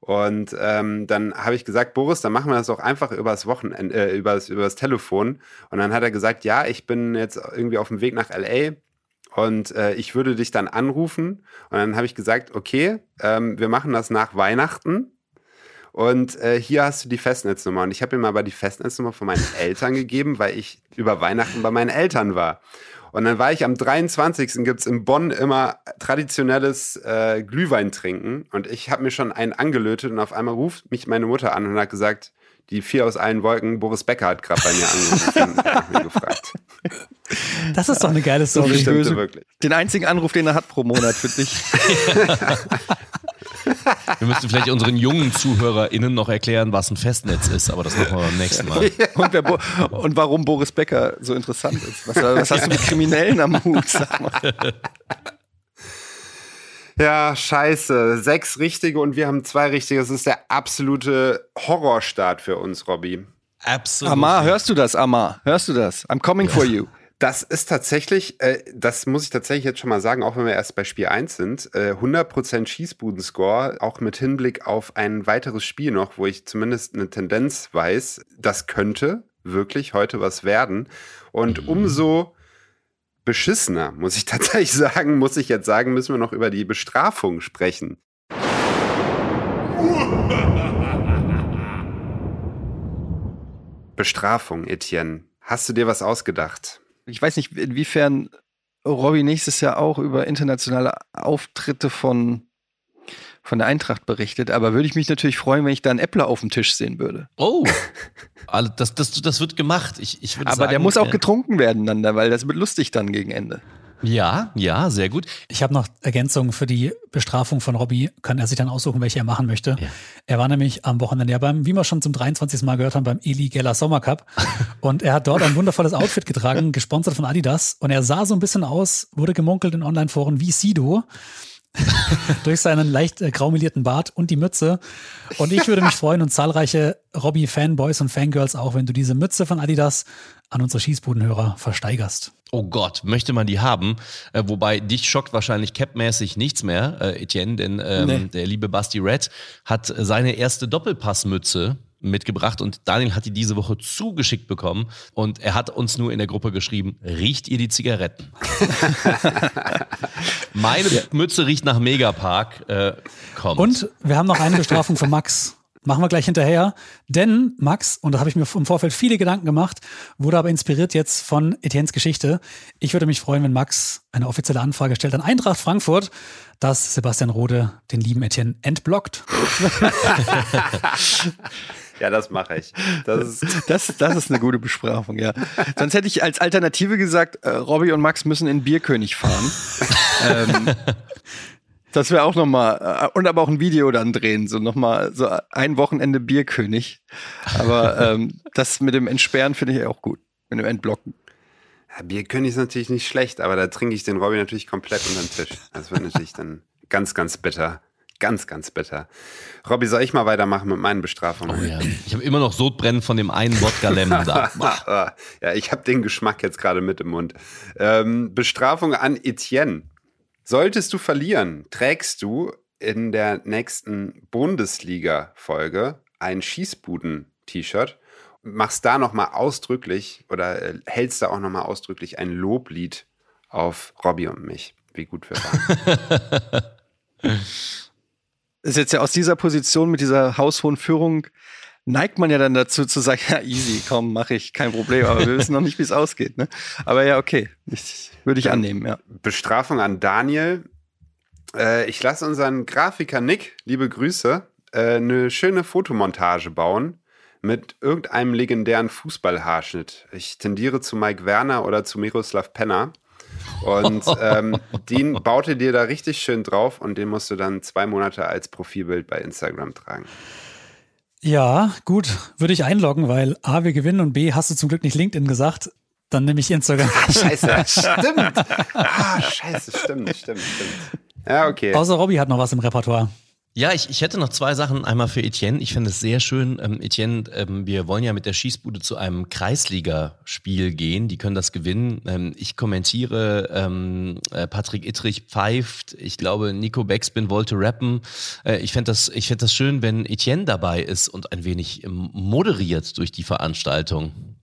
Und ähm, dann habe ich gesagt, Boris, dann machen wir das auch einfach übers Wochenende, äh, übers, übers Telefon. Und dann hat er gesagt, ja, ich bin jetzt irgendwie auf dem Weg nach LA und äh, ich würde dich dann anrufen. Und dann habe ich gesagt, okay, ähm, wir machen das nach Weihnachten. Und äh, hier hast du die Festnetznummer. Und ich habe ihm aber die Festnetznummer von meinen [laughs] Eltern gegeben, weil ich über Weihnachten bei meinen Eltern war. Und dann war ich am 23. gibt's in Bonn immer traditionelles äh, Glühwein trinken. Und ich habe mir schon einen angelötet und auf einmal ruft mich meine Mutter an und hat gesagt, die vier aus allen Wolken, Boris Becker hat gerade bei mir angerufen und gefragt. Das ist doch eine geile So Story. stimmte Böse. wirklich. Den einzigen Anruf, den er hat pro Monat für dich. [laughs] Wir müssen vielleicht unseren jungen ZuhörerInnen noch erklären, was ein Festnetz ist, aber das machen wir beim nächsten Mal. [laughs] Und, wer Bo und warum Boris Becker so interessant ist. Was, was hast du mit Kriminellen am Hut? Sag mal. [laughs] Ja, scheiße. Sechs richtige und wir haben zwei richtige. Das ist der absolute Horrorstart für uns, Robby. Absolut. Amar, hörst du das, Amar? Hörst du das? I'm coming for you. Das ist tatsächlich, äh, das muss ich tatsächlich jetzt schon mal sagen, auch wenn wir erst bei Spiel 1 sind, äh, 100% Schießbudenscore, auch mit Hinblick auf ein weiteres Spiel noch, wo ich zumindest eine Tendenz weiß, das könnte wirklich heute was werden. Und umso beschissener, muss ich [laughs] tatsächlich sagen, muss ich jetzt sagen, müssen wir noch über die Bestrafung sprechen. [laughs] Bestrafung, Etienne. Hast du dir was ausgedacht? Ich weiß nicht, inwiefern Robby nächstes Jahr auch über internationale Auftritte von, von der Eintracht berichtet, aber würde ich mich natürlich freuen, wenn ich da einen Äppler auf dem Tisch sehen würde. Oh, [laughs] das, das, das wird gemacht. Ich, ich würde Aber sagen, der muss auch äh, getrunken werden dann, da, weil das wird lustig dann gegen Ende. Ja, ja, sehr gut. Ich habe noch Ergänzungen für die Bestrafung von Robby. Kann er sich dann aussuchen, welche er machen möchte. Ja. Er war nämlich am Wochenende ja beim, wie wir schon zum 23. Mal gehört haben, beim Eli Geller Sommer Cup. [laughs] Und er hat dort ein wundervolles Outfit getragen, gesponsert von Adidas. Und er sah so ein bisschen aus, wurde gemunkelt in Online-Foren wie Sido. [laughs] durch seinen leicht äh, graumelierten Bart und die Mütze. Und ich würde mich [laughs] freuen und zahlreiche Robby-Fanboys und Fangirls auch, wenn du diese Mütze von Adidas an unsere Schießbudenhörer versteigerst. Oh Gott, möchte man die haben? Äh, wobei dich schockt wahrscheinlich capmäßig nichts mehr, äh, Etienne, denn ähm, Nee. der liebe Basti Red hat seine erste Doppelpassmütze mitgebracht und Daniel hat die diese Woche zugeschickt bekommen und er hat uns nur in der Gruppe geschrieben, riecht ihr die Zigaretten? [laughs] Meine Mütze riecht nach Megapark. Äh, kommt. Und wir haben noch eine Bestrafung für Max. Machen wir gleich hinterher. Denn Max, und da habe ich mir im Vorfeld viele Gedanken gemacht, wurde aber inspiriert jetzt von Etiennes Geschichte. Ich würde mich freuen, wenn Max eine offizielle Anfrage stellt an Eintracht Frankfurt, dass Sebastian Rode den lieben Etienne entblockt. [laughs] [laughs] Ja, das mache ich. Das ist, [laughs] Das, das ist eine gute Bestrafung, ja. Sonst hätte ich als Alternative gesagt, äh, Robby und Max müssen in Bierkönig fahren. [laughs] ähm, das wäre auch nochmal, äh, und aber auch ein Video dann drehen, so nochmal so ein Wochenende Bierkönig. Aber ähm, das mit dem Entsperren finde ich auch gut, mit dem Entblocken. ja, Bierkönig ist natürlich nicht schlecht, aber da trinke ich den Robby natürlich komplett unter den Tisch. Das wird natürlich dann ganz, ganz bitter. Ganz, ganz bitter. Robby, soll ich mal weitermachen mit meinen Bestrafungen? oh ja. Ich habe immer noch Sodbrennen von dem einen Wodka-Lemon da. [laughs] ja, ich habe den Geschmack jetzt gerade mit im Mund. Ähm, Bestrafung an Etienne. Solltest du verlieren, trägst du in der nächsten Bundesliga-Folge ein Schießbuden-T-Shirt, machst da nochmal ausdrücklich oder äh, hältst da auch nochmal ausdrücklich ein Loblied auf Robby und mich, wie gut wir waren. [laughs] ist jetzt ja aus dieser Position mit dieser haushohen Führung neigt man ja dann dazu zu sagen, [laughs] ja, easy, komm, mache ich, kein Problem, aber wir wissen noch nicht, wie es ausgeht. Ne? Aber ja, okay, ich, würde ich annehmen, ja. Bestrafung an Daniel. Äh, ich lasse unseren Grafiker Nick, liebe Grüße, äh, eine schöne Fotomontage bauen mit irgendeinem legendären Fußballhaarschnitt. Ich tendiere zu Mike Werner oder zu Miroslav Penner. Und [laughs] ähm, den baute dir da richtig schön drauf und den musst du dann zwei Monate als Profilbild bei Instagram tragen. Ja, gut, würde ich einloggen, weil A, wir gewinnen und B, hast du zum Glück nicht LinkedIn gesagt. Dann nehme ich Instagram. Ah, scheiße, stimmt. Ah, scheiße, stimmt, stimmt, stimmt. Ja, okay. Außer Robby hat noch was im Repertoire. Ja, ich, ich hätte noch zwei Sachen. Einmal für Etienne. Ich finde es sehr schön. Ähm, Etienne, ähm, wir wollen ja mit der Schießbude zu einem Kreisligaspiel gehen. Die können das gewinnen. Ähm, ich kommentiere, ähm, äh, Patrick Ittrich pfeift. Ich glaube, Nico Beckspin wollte rappen. Äh, ich fände das, ich fänd das schön, wenn Etienne dabei ist und ein wenig ähm, moderiert durch die Veranstaltung.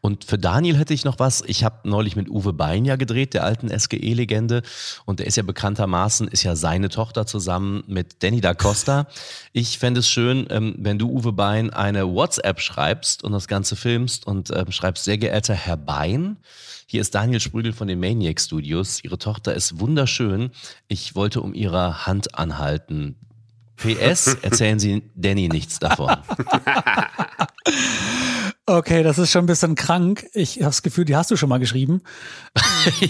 Und für Daniel hätte ich noch was. Ich habe neulich mit Uwe Bein ja gedreht, der alten SGE-Legende. Und der ist ja bekanntermaßen, ist ja seine Tochter zusammen mit Danny da Costa. Ich fände es schön, ähm, wenn du Uwe Bein eine WhatsApp schreibst und das Ganze filmst und ähm, schreibst, sehr geehrter Herr Bein, hier ist Daniel Sprügel von den Maniac Studios. Ihre Tochter ist wunderschön. Ich wollte um ihre Hand anhalten. PS, erzählen Sie Danny nichts davon. Okay, das ist schon ein bisschen krank. Ich habe das Gefühl, die hast du schon mal geschrieben.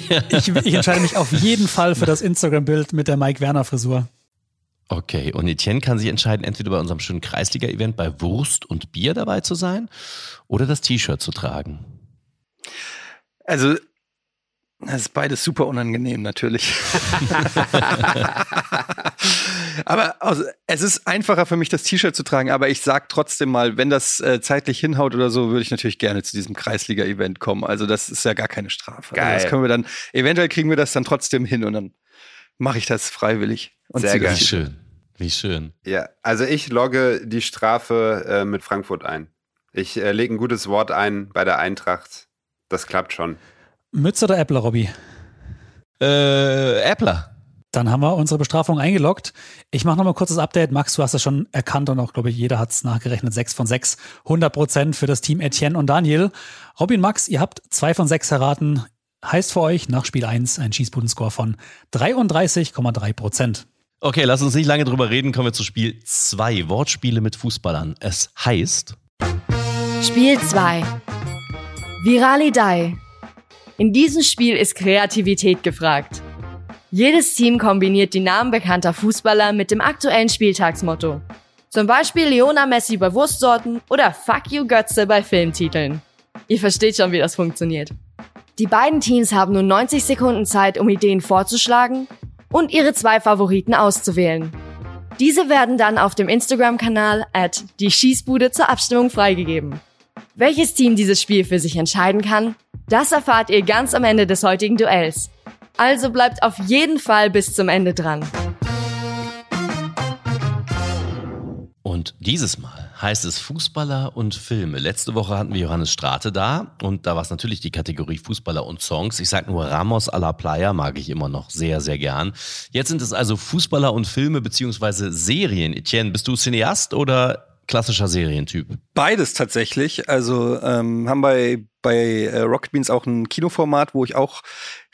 ja. [laughs] ich, ich entscheide mich auf jeden Fall für das Instagram-Bild mit der Mike Werner Frisur. Okay, und Etienne kann sich entscheiden, entweder bei unserem schönen Kreisliga-Event bei Wurst und Bier dabei zu sein oder das T-Shirt zu tragen. Also das ist beides super unangenehm, natürlich. [laughs] aber also, es ist einfacher für mich, das T-Shirt zu tragen, aber ich sag trotzdem mal, wenn das äh, zeitlich hinhaut oder so, würde ich natürlich gerne zu diesem Kreisliga-Event kommen. Also, das ist ja gar keine Strafe. Geil. Also das können wir dann, eventuell kriegen wir das dann trotzdem hin und dann mache ich das freiwillig. Und Sehr geil. Wie schön. Wie schön. Ja, also ich logge die Strafe äh, mit Frankfurt ein. Ich äh, lege ein gutes Wort ein bei der Eintracht. Das klappt schon. Mütze oder Äppler, Robby? Äh, Äppler. Dann haben wir unsere Bestrafung eingeloggt. Ich mache nochmal kurzes Update. Max, du hast es schon erkannt und auch, glaube ich, jeder hat es nachgerechnet. Sechs von sechs. 100 Prozent für das Team Etienne und Daniel. Robin, Max, ihr habt zwei von sechs erraten. Heißt für euch nach Spiel 1 ein Schießbudenscore von 33,3 Prozent. Okay, lass uns nicht lange drüber reden. Kommen wir zu Spiel 2. Wortspiele mit Fußballern. Es heißt Spiel 2. Viralidei. In diesem Spiel ist Kreativität gefragt. Jedes Team kombiniert die Namen bekannter Fußballer mit dem aktuellen Spieltagsmotto. Zum Beispiel Leona Messi bei Wurstsorten oder Fuck You Götze bei Filmtiteln. Ihr versteht schon, wie das funktioniert. Die beiden Teams haben nun 90 Sekunden Zeit, um Ideen vorzuschlagen und ihre zwei Favoriten auszuwählen. Diese werden dann auf dem Instagram-Kanal at die Schießbude zur Abstimmung freigegeben. Welches Team dieses Spiel für sich entscheiden kann, das erfahrt ihr ganz am Ende des heutigen Duells. Also bleibt auf jeden Fall bis zum Ende dran. Und dieses Mal heißt es Fußballer und Filme. Letzte Woche hatten wir Johannes Strate da und da war es natürlich die Kategorie Fußballer und Songs. Ich sag nur Ramos a la Playa mag ich immer noch sehr, sehr gern. Jetzt sind es also Fußballer und Filme beziehungsweise Serien. Etienne, bist du Cineast oder klassischer Serientyp? Beides tatsächlich. Also ähm, haben bei, bei äh, Rocket Beans auch ein Kinoformat, wo ich auch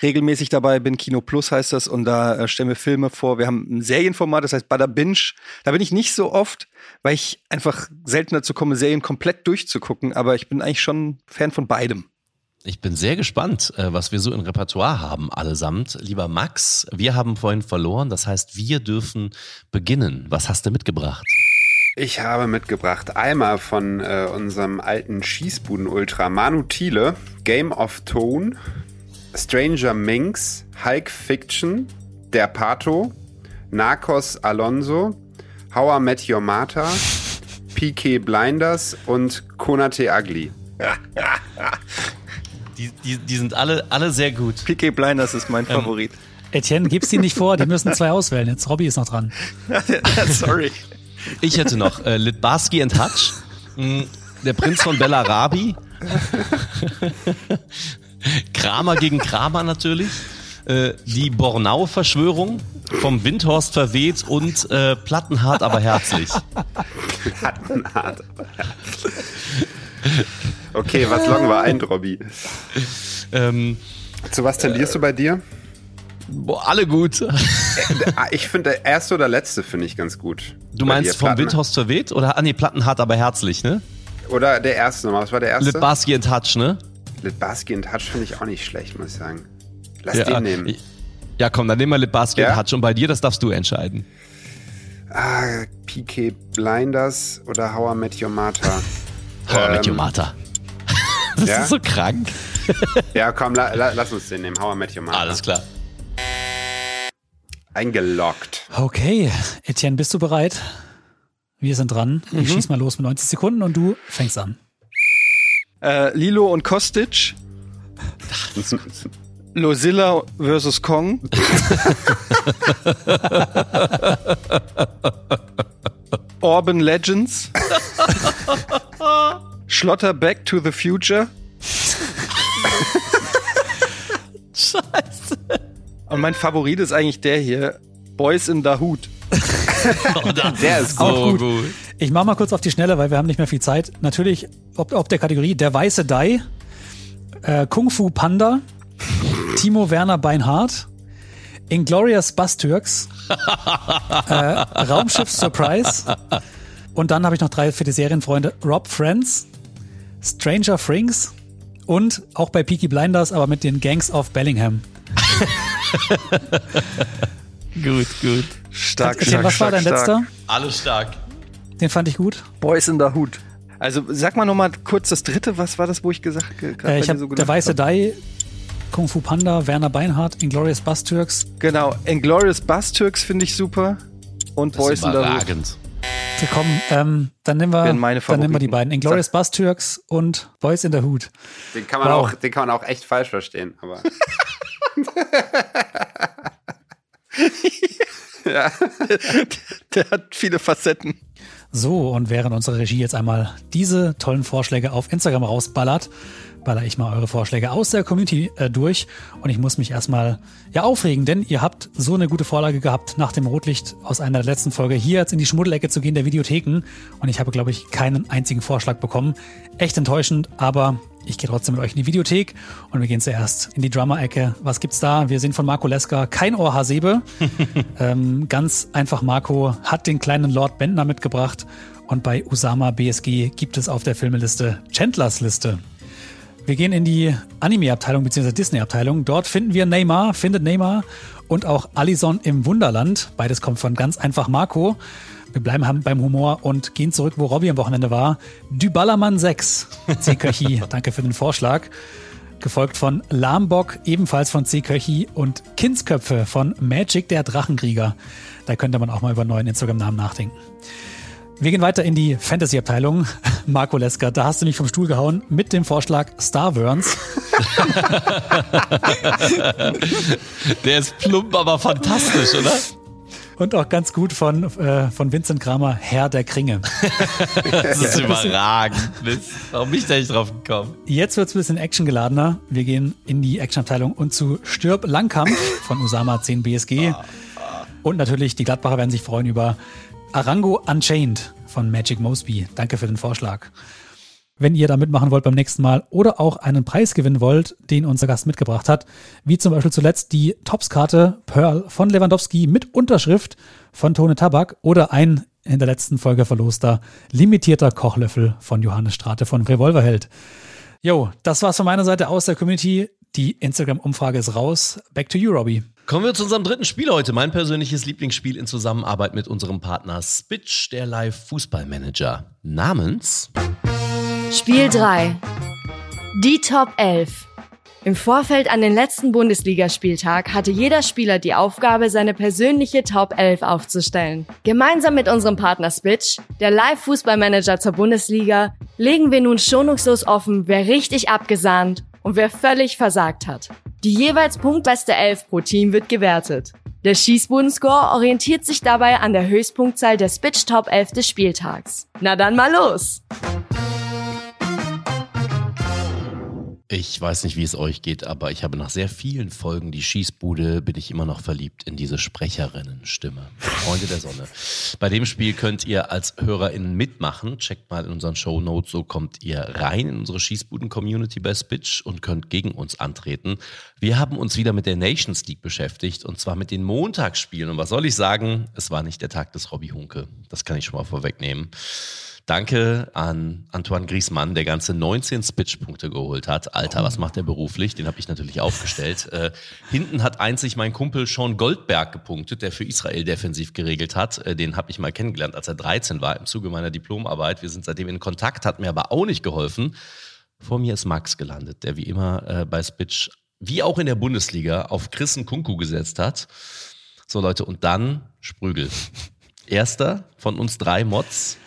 regelmäßig dabei bin. Kino Plus heißt das. Und da äh, stellen wir Filme vor. Wir haben ein Serienformat, das heißt Bada Binge. Da bin ich nicht so oft, weil ich einfach selten dazu komme, Serien komplett durchzugucken. Aber ich bin eigentlich schon Fan von beidem. Ich bin sehr gespannt, äh, was wir so im Repertoire haben allesamt. Lieber Max, wir haben vorhin verloren. Das heißt, wir dürfen beginnen. Was hast du mitgebracht? Ich habe mitgebracht einmal von äh, unserem alten Schießbuden-Ultra Manu Thiele, Game of Tone, Stranger Minx, Hulk Fiction, Der Pato, Narcos Alonso, How I Met Your Mata, PK Blinders und Konate Ugly. die, die, die sind alle, alle sehr gut. PK Blinders ist mein ähm, Favorit. Etienne, gib's die nicht vor, die müssen zwei auswählen. Jetzt Robby ist noch dran. [laughs] Sorry. Ich hätte noch äh, Litbarski and Hutch, mh, der Prinz von Bellarabi, Kramer gegen Kramer natürlich, äh, die Bornau-Verschwörung, vom Windhorst verweht und äh, Plattenhart, aber herzlich. Plattenhart. okay, was loggen wir ein, Robby? Ähm, Zu was tendierst du bei dir? Boah, alle gut. Ah, [laughs] Ich finde, der erste oder letzte finde ich ganz gut. Du meinst vom Platten- Windhorst verweht? Oder, ah nee, Plattenhart, aber herzlich, ne? Oder der erste nochmal. Was war der erste? Litbarski and Hutch, ne? Litbarski and Touch finde ich auch nicht schlecht, muss ich sagen. Lass Ja, den nehmen. Ja, komm, dann nehmen wir Litbarski Ja? and Hutch. Und bei dir, das darfst du entscheiden. Ah, PK Blinders oder How I Met Your Mother. [laughs] How I Met Your Ähm, Mother. [laughs] Das ja? ist so krank. Ja, komm, la, la, lass uns den nehmen. How I Met Your Mother. Alles klar. Eingeloggt. Okay, Etienne, bist du bereit? Wir sind dran. Ich schieß mal los mit 90 Sekunden und du fängst an. Äh, Lilo und Kostic, [laughs] Lozilla versus Kong, [laughs] Urban Legends, Schlotter Back to the Future. [laughs] Scheiße. Und mein Favorit ist eigentlich der hier, Boys in the Hood. [laughs] Der ist So Auch gut. gut. Ich mach mal kurz auf die Schnelle, weil wir haben nicht mehr viel Zeit. Natürlich, ob, ob der Kategorie Der weiße Dai, äh, Kung Fu Panda, [laughs] Timo Werner Beinhardt, Inglorious Bastürks, [laughs] äh, Raumschiff Surprise und dann habe ich noch drei für die Serienfreunde Rob Friends, Stranger Frings und auch bei Peaky Blinders, aber mit den Gangs of Bellingham. [laughs] Gut, gut. Stark, Etienne, was war dein letzter? Alles stark. Den fand ich gut. Boys in the Hood. Also sag mal noch mal kurz das dritte, was war das, wo ich gesagt habe? Äh, ich habe Der weiße Dai, Kung Fu Panda, Werner Beinhardt, Inglorious Bastürks. Genau, Inglourious Basterds finde ich super. Und Das Boys in the Hood. Okay, komm, ähm, dann nehmen wir, dann nehmen wir die beiden. Inglorious Bastürks und Boys in the Hood. Den kann man, Wow. auch, den kann man auch echt falsch verstehen. Aber [laughs] [laughs] Der hat viele Facetten. So, und während unsere Regie jetzt einmal diese tollen Vorschläge auf Instagram rausballert, baller ich mal eure Vorschläge aus der Community äh, durch. Und ich muss mich erstmal ja aufregen, denn ihr habt so eine gute Vorlage gehabt, nach dem Rotlicht aus einer der letzten Folge hier jetzt in die Schmuddelecke zu gehen der Videotheken. Und ich habe, glaube ich, keinen einzigen Vorschlag bekommen. Echt enttäuschend, aber ich gehe trotzdem mit euch in die Videothek und wir gehen zuerst in die Drummer-Ecke. Was gibt's da? Wir sehen von Marco Leska kein Ohr Hasebe. [laughs] ähm, ganz einfach, Marco hat den kleinen Lord Bendner mitgebracht und bei Usama BSG gibt es auf der Filmeliste Chandlers Liste. Wir gehen in die Anime-Abteilung bzw. Disney-Abteilung. Dort finden wir Neymar, findet Neymar und auch Alison im Wunderland. Beides kommt von ganz einfach Marco. Wir bleiben beim Humor und gehen zurück, wo Robbie am Wochenende war. Du Ballermann 6. C. Köchi, [laughs] danke für den Vorschlag. Gefolgt von Lahmbock, ebenfalls von C. Köchi und Kindsköpfe von Magic der Drachenkrieger. Da könnte man auch mal über neuen Instagram-Namen nachdenken. Wir gehen weiter in die Fantasy-Abteilung. [laughs] Marco Lesker, da hast du mich vom Stuhl gehauen mit dem Vorschlag Starburns. [laughs] Der ist plump, aber fantastisch, oder? Und auch ganz gut von, äh, von Vincent Kramer, Herr der Kringe. [laughs] Das ist überragend. Warum bin ich da nicht drauf gekommen? Jetzt wird's ein bisschen actiongeladener. Wir gehen in die Actionabteilung und zu Stirb Langkampf von Usama 10 BSG. Und natürlich, die Gladbacher werden sich freuen über Arango Unchained von Magic Mosby. Danke für den Vorschlag. Wenn ihr da mitmachen wollt beim nächsten Mal oder auch einen Preis gewinnen wollt, den unser Gast mitgebracht hat, wie zum Beispiel zuletzt die Topskarte Pearl von Lewandowski mit Unterschrift von Tone Tabak oder ein in der letzten Folge verloster limitierter Kochlöffel von Johannes Strate von Revolverheld. Jo, das war's von meiner Seite aus der Community. Die Instagram-Umfrage ist raus. Back to you, Robbie. Kommen wir zu unserem dritten Spiel heute. Mein persönliches Lieblingsspiel in Zusammenarbeit mit unserem Partner Spitch, der Live-Fußballmanager. Namens Spiel 3. Die Top 11. Im Vorfeld an den letzten Bundesligaspieltag hatte jeder Spieler die Aufgabe, seine persönliche Top 11 aufzustellen. Gemeinsam mit unserem Partner Spitch, der Live-Fußballmanager zur Bundesliga, legen wir nun schonungslos offen, wer richtig abgesahnt und wer völlig versagt hat. Die jeweils punktbeste Elf pro Team wird gewertet. Der Schießbudenscore orientiert sich dabei an der Höchstpunktzahl der Spitch Top 11 des Spieltags. Na dann mal los! Ich weiß nicht, wie es euch geht, aber ich habe nach sehr vielen Folgen die Schießbude bin ich immer noch verliebt in diese Sprecherinnenstimme. Freunde der Sonne. Bei dem Spiel könnt ihr als HörerInnen mitmachen. Checkt mal in unseren Show Notes, so kommt ihr rein in unsere Schießbuden-Community bei Spitch und könnt gegen uns antreten. Wir haben uns wieder mit der Nations League beschäftigt und zwar mit den Montagsspielen. Und was soll ich sagen? Es war nicht der Tag des Hobby Hunke. Das kann ich schon mal vorwegnehmen. Danke an Antoine Griezmann, der ganze 19 Spitch-Punkte geholt hat. Alter, was macht der beruflich? Den habe ich natürlich aufgestellt. [laughs] Äh, hinten hat einzig mein Kumpel Sean Goldberg gepunktet, der für Israel defensiv geregelt hat. Äh, den habe ich mal kennengelernt, als er 13 war, im Zuge meiner Diplomarbeit. Wir sind seitdem in Kontakt, hat mir aber auch nicht geholfen. Vor mir ist Max gelandet, der wie immer äh, bei Spitch, wie auch in der Bundesliga, auf Chrisen Kunku gesetzt hat. So Leute, und dann Sprügel. [laughs] Erster von uns drei Mods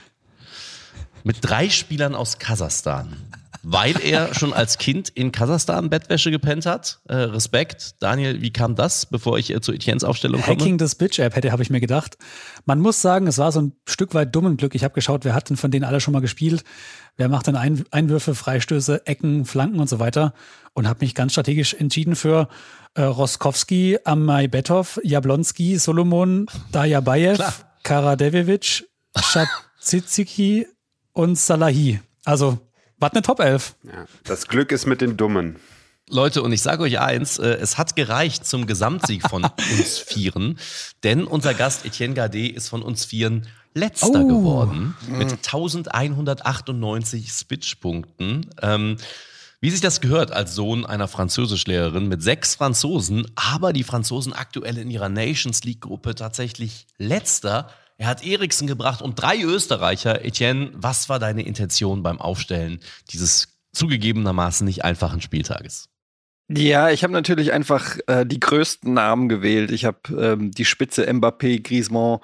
mit drei Spielern aus Kasachstan. Weil er schon als Kind in Kasachstan Bettwäsche gepennt hat. Äh, Respekt. Daniel, wie kam das, bevor ich äh, zu Etiennes Aufstellung komme? Hacking des Bitch-App hätte, habe ich mir gedacht. Man muss sagen, es war so ein Stück weit dummen Glück. Ich habe geschaut, wer hat denn von denen alle schon mal gespielt? Wer macht denn Ein Einwürfe, Freistöße, Ecken, Flanken und so weiter? Und habe mich ganz strategisch entschieden für äh, Roskowski, Amai Betov, Jablonski, Solomon, Dajabayev, Klar. Karadevic, [laughs] Schatziziki und Salahi. Also, was eine Top 11. Ja, das Glück ist mit den Dummen. Leute, und ich sage euch eins, äh, es hat gereicht zum Gesamtsieg von [laughs] uns Vieren, denn unser Gast Etienne Gardet ist von uns Vieren letzter Oh. geworden mit 1198 Spitch-Punkten. Ähm, wie sich das gehört als Sohn einer Französischlehrerin mit sechs Franzosen, aber die Franzosen aktuell in ihrer Nations League-Gruppe tatsächlich letzter. Er hat Eriksen gebracht und drei Österreicher. Etienne, was war deine Intention beim Aufstellen dieses zugegebenermaßen nicht einfachen Spieltages? Ja, ich habe natürlich einfach äh, die größten Namen gewählt. Ich habe ähm, die Spitze Mbappé, Griezmann,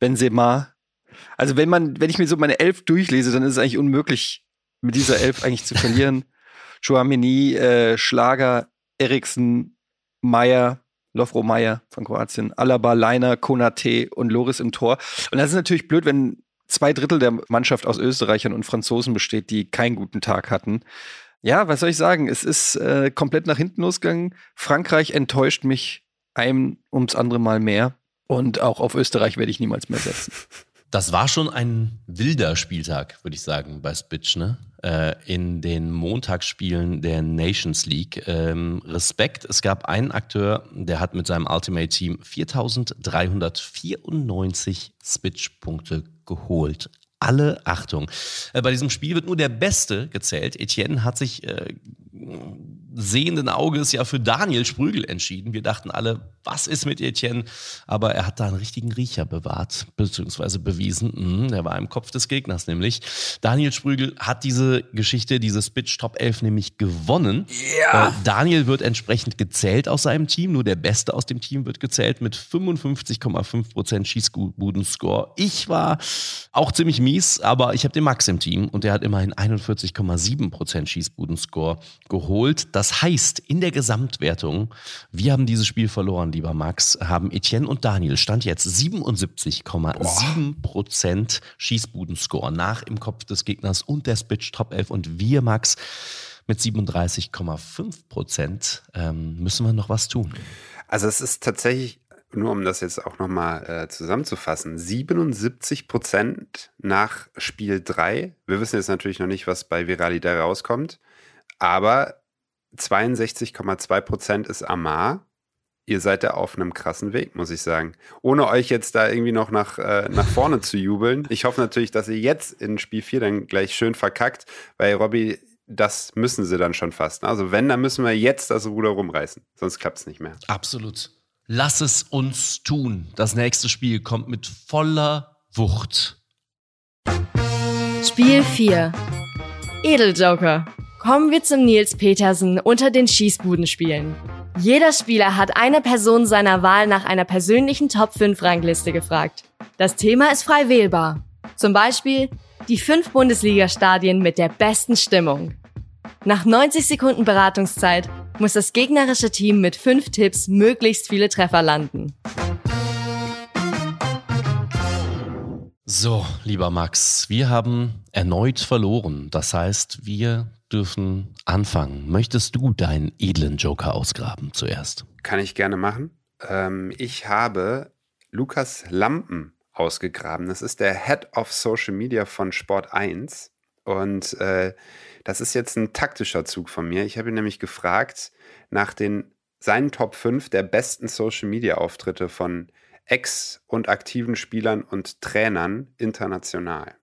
Benzema. Also wenn man, wenn ich mir so meine Elf durchlese, dann ist es eigentlich unmöglich, mit dieser Elf eigentlich zu verlieren. [laughs] Chouameni, äh, Schlager, Eriksen, Meier, Lovro Meier von Kroatien, Alaba, Leiner, Konate und Loris im Tor. Und das ist natürlich blöd, wenn zwei Drittel der Mannschaft aus Österreichern und Franzosen besteht, die keinen guten Tag hatten. Ja, was soll ich sagen? Es ist äh, komplett nach hinten losgegangen. Frankreich enttäuscht mich ein ums andere Mal mehr. Und auch auf Österreich werde ich niemals mehr setzen. Das war schon ein wilder Spieltag, würde ich sagen, bei Spitch, ne? Äh, in den Montagsspielen der Nations League. Ähm, Respekt, es gab einen Akteur, der hat mit seinem Ultimate Team 4394 Spitch-Punkte geholt. Alle Achtung. Äh, bei diesem Spiel wird nur der Beste gezählt. Etienne hat sich äh, sehenden Auges ja für Daniel Sprügel entschieden. Wir dachten alle, was ist mit Etienne? Aber er hat da einen richtigen Riecher bewahrt, beziehungsweise bewiesen. Mhm, der war im Kopf des Gegners nämlich. Daniel Sprügel hat diese Geschichte, diese Spitch Top 11 nämlich gewonnen. Ja. Äh, Daniel wird entsprechend gezählt aus seinem Team. Nur der Beste aus dem Team wird gezählt mit 55,5% Schießbudenscore. Ich war auch ziemlich mies, aber ich habe den Max im Team und der hat immerhin 41,7% Schießbudenscore geholt. Das heißt, in der Gesamtwertung, wir haben dieses Spiel verloren, lieber Max, haben Etienne und Daniel Stand jetzt 77,7% Schießbudenscore nach im Kopf des Gegners und der Spitch Top 11 und wir, Max, mit 37,5 Prozent ähm, müssen wir noch was tun. Also es ist tatsächlich, nur um das jetzt auch nochmal äh, zusammenzufassen, 77 Prozent nach Spiel 3. Wir wissen jetzt natürlich noch nicht, was bei Viralida rauskommt, aber 62,2 Prozent ist Amar. Ihr seid da auf einem krassen Weg, muss ich sagen. Ohne euch jetzt da irgendwie noch nach, äh, nach vorne zu jubeln. Ich hoffe natürlich, dass ihr jetzt in Spiel 4 dann gleich schön verkackt, weil Robby, das müssen sie dann schon fast. Also wenn, dann müssen wir jetzt das Ruder rumreißen. Sonst klappt es nicht mehr. Absolut. Lass es uns tun. Das nächste Spiel kommt mit voller Wucht. Spiel 4. Edeljoker. Kommen wir zum Nils Petersen unter den Schießbudenspielen. Jeder Spieler hat eine Person seiner Wahl nach einer persönlichen Top 5 Rangliste gefragt. Das Thema ist frei wählbar. Zum Beispiel die fünf Bundesliga-Stadien mit der besten Stimmung. Nach 90 Sekunden Beratungszeit muss das gegnerische Team mit fünf Tipps möglichst viele Treffer landen. So, lieber Max, wir haben erneut verloren. Das heißt, wir dürfen anfangen. Möchtest du deinen edlen Joker ausgraben zuerst? Kann ich gerne machen. Ähm, ich habe Lukas Lampen ausgegraben. Das ist der Head of Social Media von Sport 1. Und äh, das ist jetzt ein taktischer Zug von mir. Ich habe ihn nämlich gefragt nach den seinen Top 5 der besten Social Media Auftritte von Ex- und aktiven Spielern und Trainern international.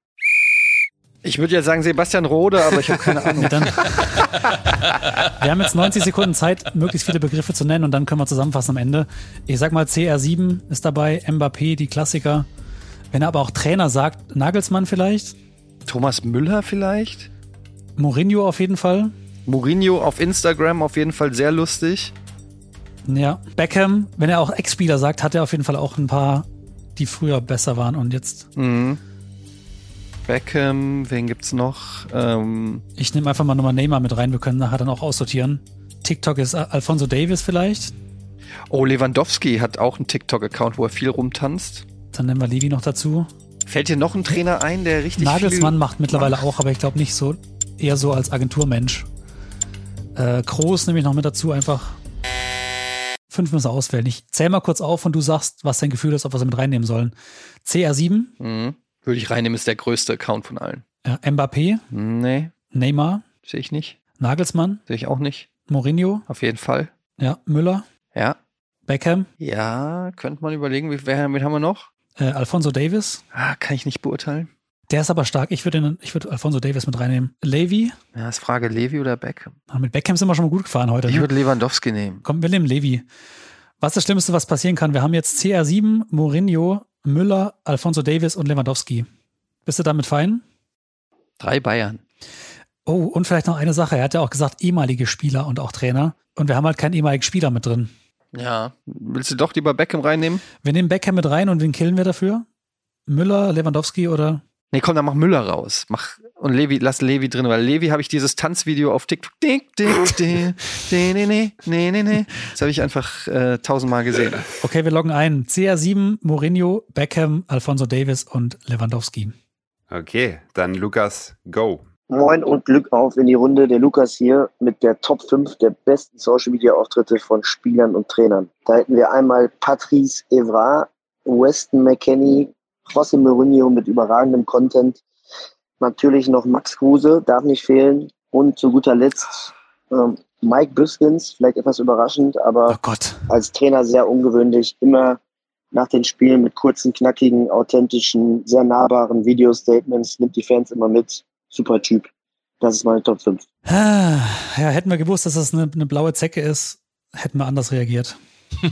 Ich würde ja sagen Sebastian Rode, aber ich habe keine Ahnung. [laughs] Dann, wir haben jetzt 90 Sekunden Zeit, möglichst viele Begriffe zu nennen und dann können wir zusammenfassen am Ende. Ich sag mal, CR7 ist dabei, Mbappé, die Klassiker. Wenn er aber auch Trainer sagt, Nagelsmann vielleicht, Thomas Müller vielleicht? Mourinho auf jeden Fall. Mourinho auf Instagram auf jeden Fall sehr lustig. Ja, Beckham, wenn er auch Ex-Spieler sagt, hat er auf jeden Fall auch ein paar, die früher besser waren und jetzt. Mhm. Beckham, wen gibt's noch? Ähm, Ich nehme einfach mal nochmal Neymar mit rein, wir können nachher dann auch aussortieren. TikTok ist Al- Alfonso Davis vielleicht. oh, Lewandowski hat auch einen TikTok-Account, wo er viel rumtanzt. Dann nehmen wir Levi noch dazu. Fällt dir noch ein Trainer ein, der richtig Nagelsmann macht mittlerweile auch, aber ich glaube nicht so, eher so als Agenturmensch. Äh, Kroos nehme ich noch mit dazu, einfach. Fünf müssen auswählen. Ich zähl mal kurz auf und du sagst, was dein Gefühl ist, ob wir sie mit reinnehmen sollen. CR7, Mhm. Würde ich reinnehmen, ist der größte Account von allen. ja, Mbappé, Nee, Neymar, sehe ich nicht. Nagelsmann, Sehe ich auch nicht. Mourinho, Auf jeden Fall. ja, Müller, Ja. Beckham, Ja, könnte man überlegen, wie, wer, wen haben wir noch? äh, Alfonso Davis. Ah, kann ich nicht beurteilen. Der ist aber stark. Ich würde ich würde Alfonso Davis mit reinnehmen. Levy. Ja, ist Frage Levi oder Beckham. Ah, Mit Beckham sind wir schon mal gut gefahren heute. Ich Ne? würde Lewandowski nehmen. Komm, wir nehmen Levi. Was ist das Schlimmste, was passieren kann? Wir haben jetzt CR7, Mourinho, Müller, Alfonso Davis und Lewandowski. Bist du damit fein? Drei Bayern. Oh, und vielleicht noch eine Sache. Er hat ja auch gesagt, ehemalige Spieler und auch Trainer. Und wir haben halt keinen ehemaligen Spieler mit drin. Ja. Willst du doch lieber Beckham reinnehmen? Wir nehmen Beckham mit rein und wen killen wir dafür? Müller, Lewandowski oder? Nee, komm, dann mach Müller raus. Mach und Levi, lass Levi drin, weil Levi habe ich dieses Tanzvideo auf TikTok. Dick, dick, dick, nee, nee, nee, nee, nee, nee. Das habe ich einfach äh, tausendmal gesehen. Okay, wir loggen ein. CR7, Mourinho, Beckham, Alfonso Davis und Lewandowski. Okay, dann Lukas, go. Moin und Glück auf in die Runde. Der Lukas hier mit der Top 5 der besten Social Media Auftritte von Spielern und Trainern. Da hätten wir einmal Patrice Evra, Weston McKenney, José Mourinho mit überragendem Content. Natürlich noch Max Kruse, darf nicht fehlen. Und zu guter Letzt ähm, Mike Biskins, vielleicht etwas überraschend, Oh aber Gott. als Trainer sehr ungewöhnlich. Immer nach den Spielen mit kurzen, knackigen, authentischen, sehr nahbaren Video-Statements, nimmt die Fans immer mit. Super Typ. Das ist meine Top 5. Ah, Ja, hätten wir gewusst, dass das eine, eine blaue Zecke ist, hätten wir anders reagiert.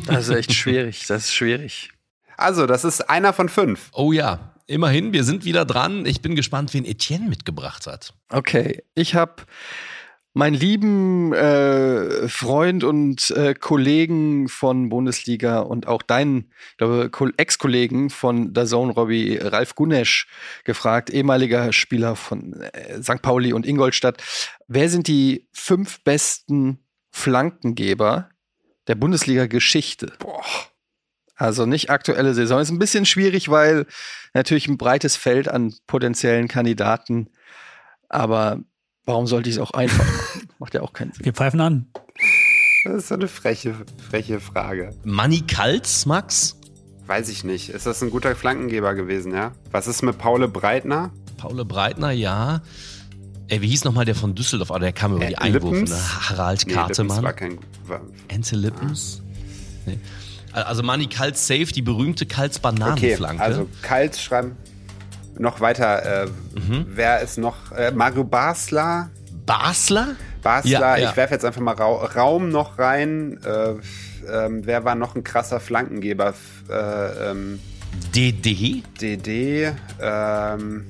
Das ist echt schwierig. Das ist schwierig. Also, das ist einer von fünf. Oh ja, immerhin, wir sind wieder dran. Ich bin gespannt, wen Etienne mitgebracht hat. Okay, ich habe meinen lieben äh, Freund und äh, Kollegen von Bundesliga und auch deinen, ich glaube, Ko- Ex-Kollegen von der Zone Robbie, Ralf Gunesch, gefragt, ehemaliger Spieler von äh, St. Pauli und Ingolstadt. Wer sind die fünf besten Flankengeber der Bundesliga-Geschichte? Boah. Also nicht aktuelle Saison. Ist ein bisschen schwierig, weil natürlich ein breites Feld an potenziellen Kandidaten. Aber warum sollte ich es auch einfach machen? Macht ja auch keinen Sinn. Wir pfeifen an. Das ist so eine freche, freche Frage. Manni Kaltz, Max? Weiß ich nicht. Ist das ein guter Flankengeber gewesen, ja? Was ist mit Paule Breitner? Paule Breitner, ja. Ey, wie hieß nochmal der von Düsseldorf? Ah, der kam über Äh, die. Lippens? Ne? Harald Nee, Kartemann. war kein. War, Enze Lippens? Nee. Also Manni Kaltz safe, die berühmte okay, Bananenflanke. also Kalt schreiben. Noch weiter. Äh, Wer ist noch? Äh, Mario Basler? Basler? Basler, Ja, ja. ich werfe jetzt einfach mal Ra Raum noch rein. Äh, ähm, wer war noch ein krasser Flankengeber? Äh, ähm, DD? DD, ähm,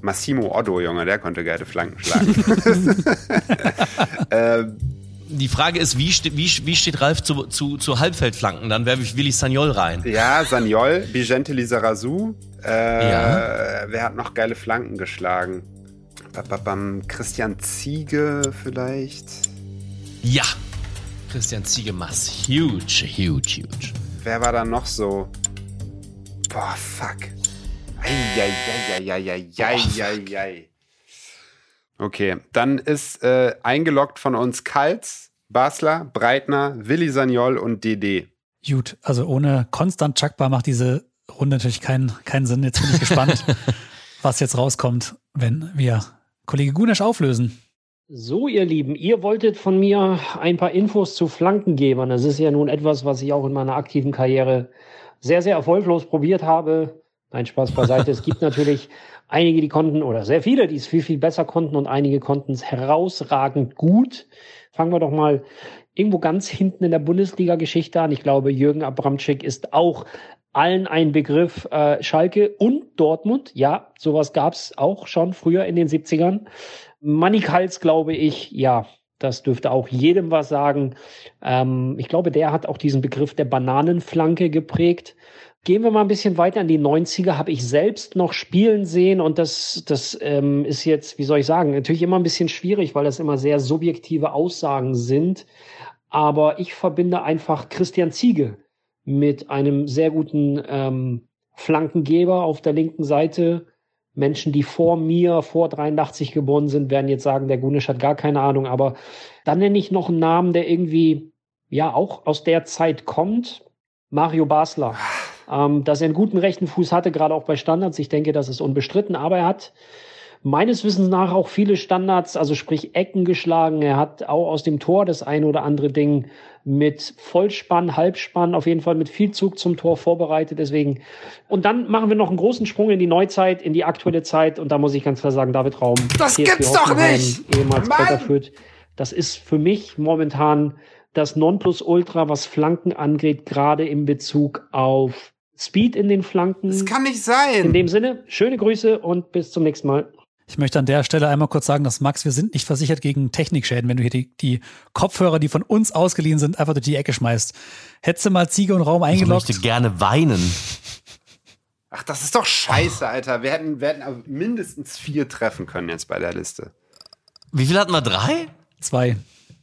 Massimo Otto, Junge, der konnte geile Flanken schlagen. [laughs] [laughs] ähm, Die Frage ist, wie, ste wie, wie steht Ralf zu, zu, zu Halbfeldflanken? Dann werfe ich Willi Sagnol rein. ja, Saniol, Bigente Lizarazu. Äh, Ja. Wer hat noch geile Flanken geschlagen? Bababam, Christian Ziege vielleicht. Ja, Christian Ziege macht's huge, huge, huge. Wer war da noch so? Boah, fuck. Eieieiei. Okay, dann ist äh, eingeloggt von uns Kalz, Basler, Breitner, Willi Sagnol und DD. Gut, also ohne Konstant Chakba macht diese Runde natürlich keinen, keinen Sinn. Jetzt bin ich gespannt, [laughs] was jetzt rauskommt, wenn wir Kollege Gunesch auflösen. So, ihr Lieben, ihr wolltet von mir ein paar Infos zu Flankengebern. Das ist ja nun etwas, was ich auch in meiner aktiven Karriere sehr, sehr erfolglos probiert habe. Nein, Spaß beiseite. es gibt [laughs] natürlich einige, die konnten, oder sehr viele, die es viel, viel besser konnten und einige konnten es herausragend gut. Fangen wir doch mal irgendwo ganz hinten in der Bundesliga-Geschichte an. Ich glaube, Jürgen Abramczyk ist auch allen ein Begriff. Äh, Schalke und Dortmund, ja, sowas gab's auch schon früher in den 70ern. Mannik Hals, glaube ich, ja, das dürfte auch jedem was sagen. Ähm, ich glaube, der hat auch diesen Begriff der Bananenflanke geprägt. Gehen wir mal ein bisschen weiter in die 90er, habe ich selbst noch spielen sehen und das, das ähm, ist jetzt, wie soll ich sagen, natürlich immer ein bisschen schwierig, weil das immer sehr subjektive Aussagen sind. Aber ich verbinde einfach Christian Ziege mit einem sehr guten ähm, Flankengeber auf der linken Seite. Menschen, die vor mir, vor 83 geboren sind, werden jetzt sagen, der Gunisch hat gar keine Ahnung. Aber dann nenne ich noch einen Namen, der irgendwie, ja, auch aus der Zeit kommt. Mario Basler. Ähm, dass er einen guten rechten Fuß hatte, gerade auch bei Standards. Ich denke, das ist unbestritten. Aber er hat meines Wissens nach auch viele Standards, also sprich Ecken geschlagen. Er hat auch aus dem Tor das ein oder andere Ding mit Vollspann, Halbspann, auf jeden Fall mit viel Zug zum Tor vorbereitet. Deswegen. Und dann machen wir noch einen großen Sprung in die Neuzeit, in die aktuelle Zeit. Und da muss ich ganz klar sagen, David Raum. Das gibt's doch nicht! Ehemals Kräuterfürth. Das ist für mich momentan das Nonplusultra, was Flanken angeht, gerade in Bezug auf Speed in den Flanken. Das kann nicht sein. In dem Sinne, schöne Grüße und bis zum nächsten Mal. Ich möchte an der Stelle einmal kurz sagen, dass Max, wir sind nicht versichert gegen Technikschäden, wenn du hier die, die Kopfhörer, die von uns ausgeliehen sind, einfach durch die Ecke schmeißt. Hättest du mal Ziege und Raum eingeloggt? Ich möchte gerne weinen. Ach, das ist doch scheiße, Alter. Wir hätten, wir hätten mindestens vier treffen können jetzt bei der Liste. Wie viel hatten wir? Drei? Zwei.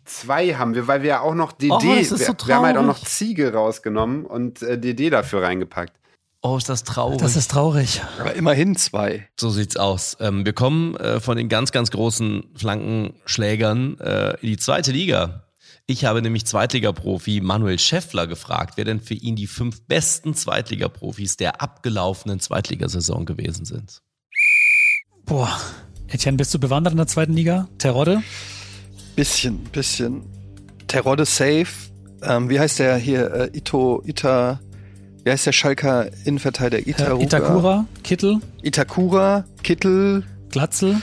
Zwei haben wir, weil wir ja auch noch DD, Oh, das ist wir, so wir haben halt auch noch. Ziege rausgenommen und äh, DD dafür reingepackt. Oh, ist das traurig. Das ist traurig. Aber immerhin zwei. So sieht's aus. Ähm, wir kommen äh, von den ganz, ganz großen Flankenschlägern äh, in die zweite Liga. Ich habe nämlich Zweitligaprofi Manuel Schäffler gefragt, wer denn für ihn die fünf besten Zweitligaprofis der abgelaufenen Zweitligasaison gewesen sind. Boah. Etienne, bist du bewandert in der zweiten Liga? Terodde? Bisschen, bisschen. Terodde safe. Ähm, wie heißt der hier? Äh, Ito, Ita. Wie heißt der Schalker Innenverteidiger? Äh, Itaruga? Itakura? Kittel? Itakura, Kittel, Glatzel?